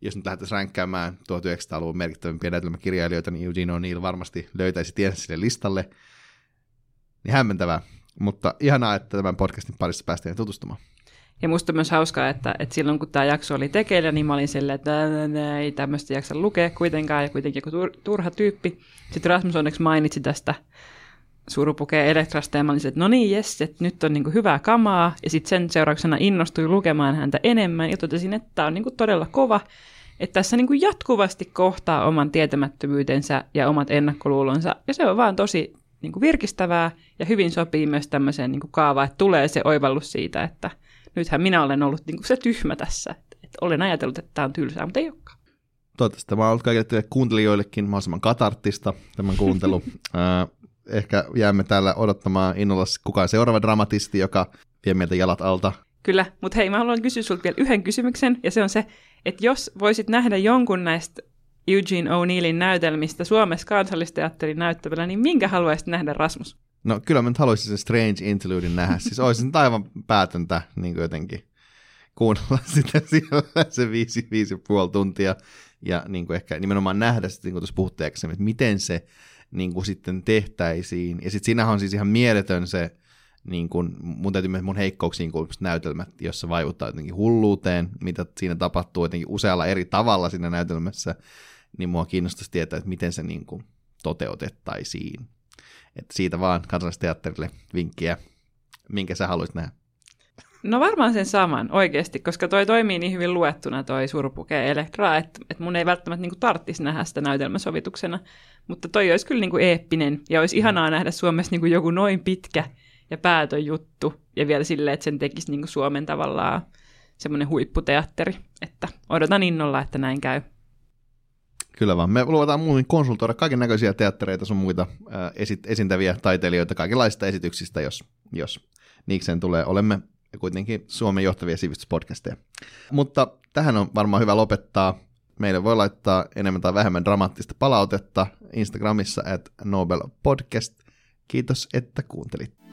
jos nyt lähdettäisiin ränkkäämään 1900-luvun merkittävimpiä näytelmäkirjailijoita, niin Eugene O'Neill varmasti löytäisi tiensä sille listalle, niin hämmentävää. Mutta ihanaa, että tämän podcastin parissa päästiin tutustumaan. Ja musta myös hauskaa, että, että silloin kun tämä jakso oli tekeillä, niin mä olin silleen, että ei tämmöistä jaksa lukea kuitenkaan, ja kuitenkin joku turha tyyppi. Sitten Rasmus onneksi mainitsi tästä surupukee Elektrasta, ja mä olin että no niin, jes, että nyt on niin kuin hyvää kamaa, ja sitten sen seurauksena innostuin lukemaan häntä enemmän, ja totesin, että tämä on niin kuin todella kova, että tässä niin kuin jatkuvasti kohtaa oman tietämättömyytensä ja omat ennakkoluulonsa, ja se on vaan tosi niin kuin virkistävää, ja hyvin sopii myös tämmöiseen niin kuin kaavaan, että tulee se oivallus siitä, että nythän minä olen ollut niin kuin se tyhmä tässä, että, että olen ajatellut, että tämä on tylsää, mutta ei olekaan. Toivottavasti tämä on ollut kaikille kuuntelijoillekin mahdollisimman katarttista, tämän kuuntelu. [LAUGHS] ehkä jäämme täällä odottamaan innolla kukaan seuraava dramatisti, joka vie meiltä jalat alta. Kyllä, mutta hei, mä haluan kysyä sinulta vielä yhden kysymyksen, ja se on se, että jos voisit nähdä jonkun näistä Eugene O'Neillin näytelmistä Suomessa kansallisteatterin näyttämällä, niin minkä haluaisit nähdä, Rasmus? No kyllä mä nyt haluaisin sen Strange Interludein nähdä. Siis olisin aivan päätöntä niin jotenkin kuunnella [LAUGHS] sitä siellä se viisi, viisi puoli tuntia ja niin kuin ehkä nimenomaan nähdä sitten, niin kuin tuossa puhuttiin että miten se niin kuin sitten tehtäisiin. Ja sitten siinähän on siis ihan mieletön se, niin kuin, mun täytyy myös mun heikkouksiin kuuluvista näytelmät, jossa vaikuttaa jotenkin hulluuteen, mitä siinä tapahtuu jotenkin usealla eri tavalla siinä näytelmässä, niin mua kiinnostaisi tietää, että miten se niin kuin toteutettaisiin. Että siitä vaan kansallisteatterille vinkkiä, minkä sä haluaisit nähdä. No varmaan sen saman oikeasti, koska toi toimii niin hyvin luettuna toi Surpuke Elektra, että, että mun ei välttämättä niin tarttisi nähdä sitä näytelmäsovituksena. Mutta toi olisi kyllä niin kuin eeppinen ja olisi ihanaa nähdä Suomessa niin kuin joku noin pitkä ja päätön juttu ja vielä silleen, että sen tekisi niin kuin Suomen tavallaan semmoinen huipputeatteri. Että odotan innolla, että näin käy. Kyllä vaan. Me luvataan muuten konsultoida kaiken näköisiä teattereita sun muita ää, esit- taiteilijoita kaikenlaisista esityksistä, jos, jos niikseen tulee. Olemme kuitenkin Suomen johtavia sivistyspodcasteja. Mutta tähän on varmaan hyvä lopettaa. Meille voi laittaa enemmän tai vähemmän dramaattista palautetta Instagramissa at Nobel Podcast. Kiitos, että kuuntelit.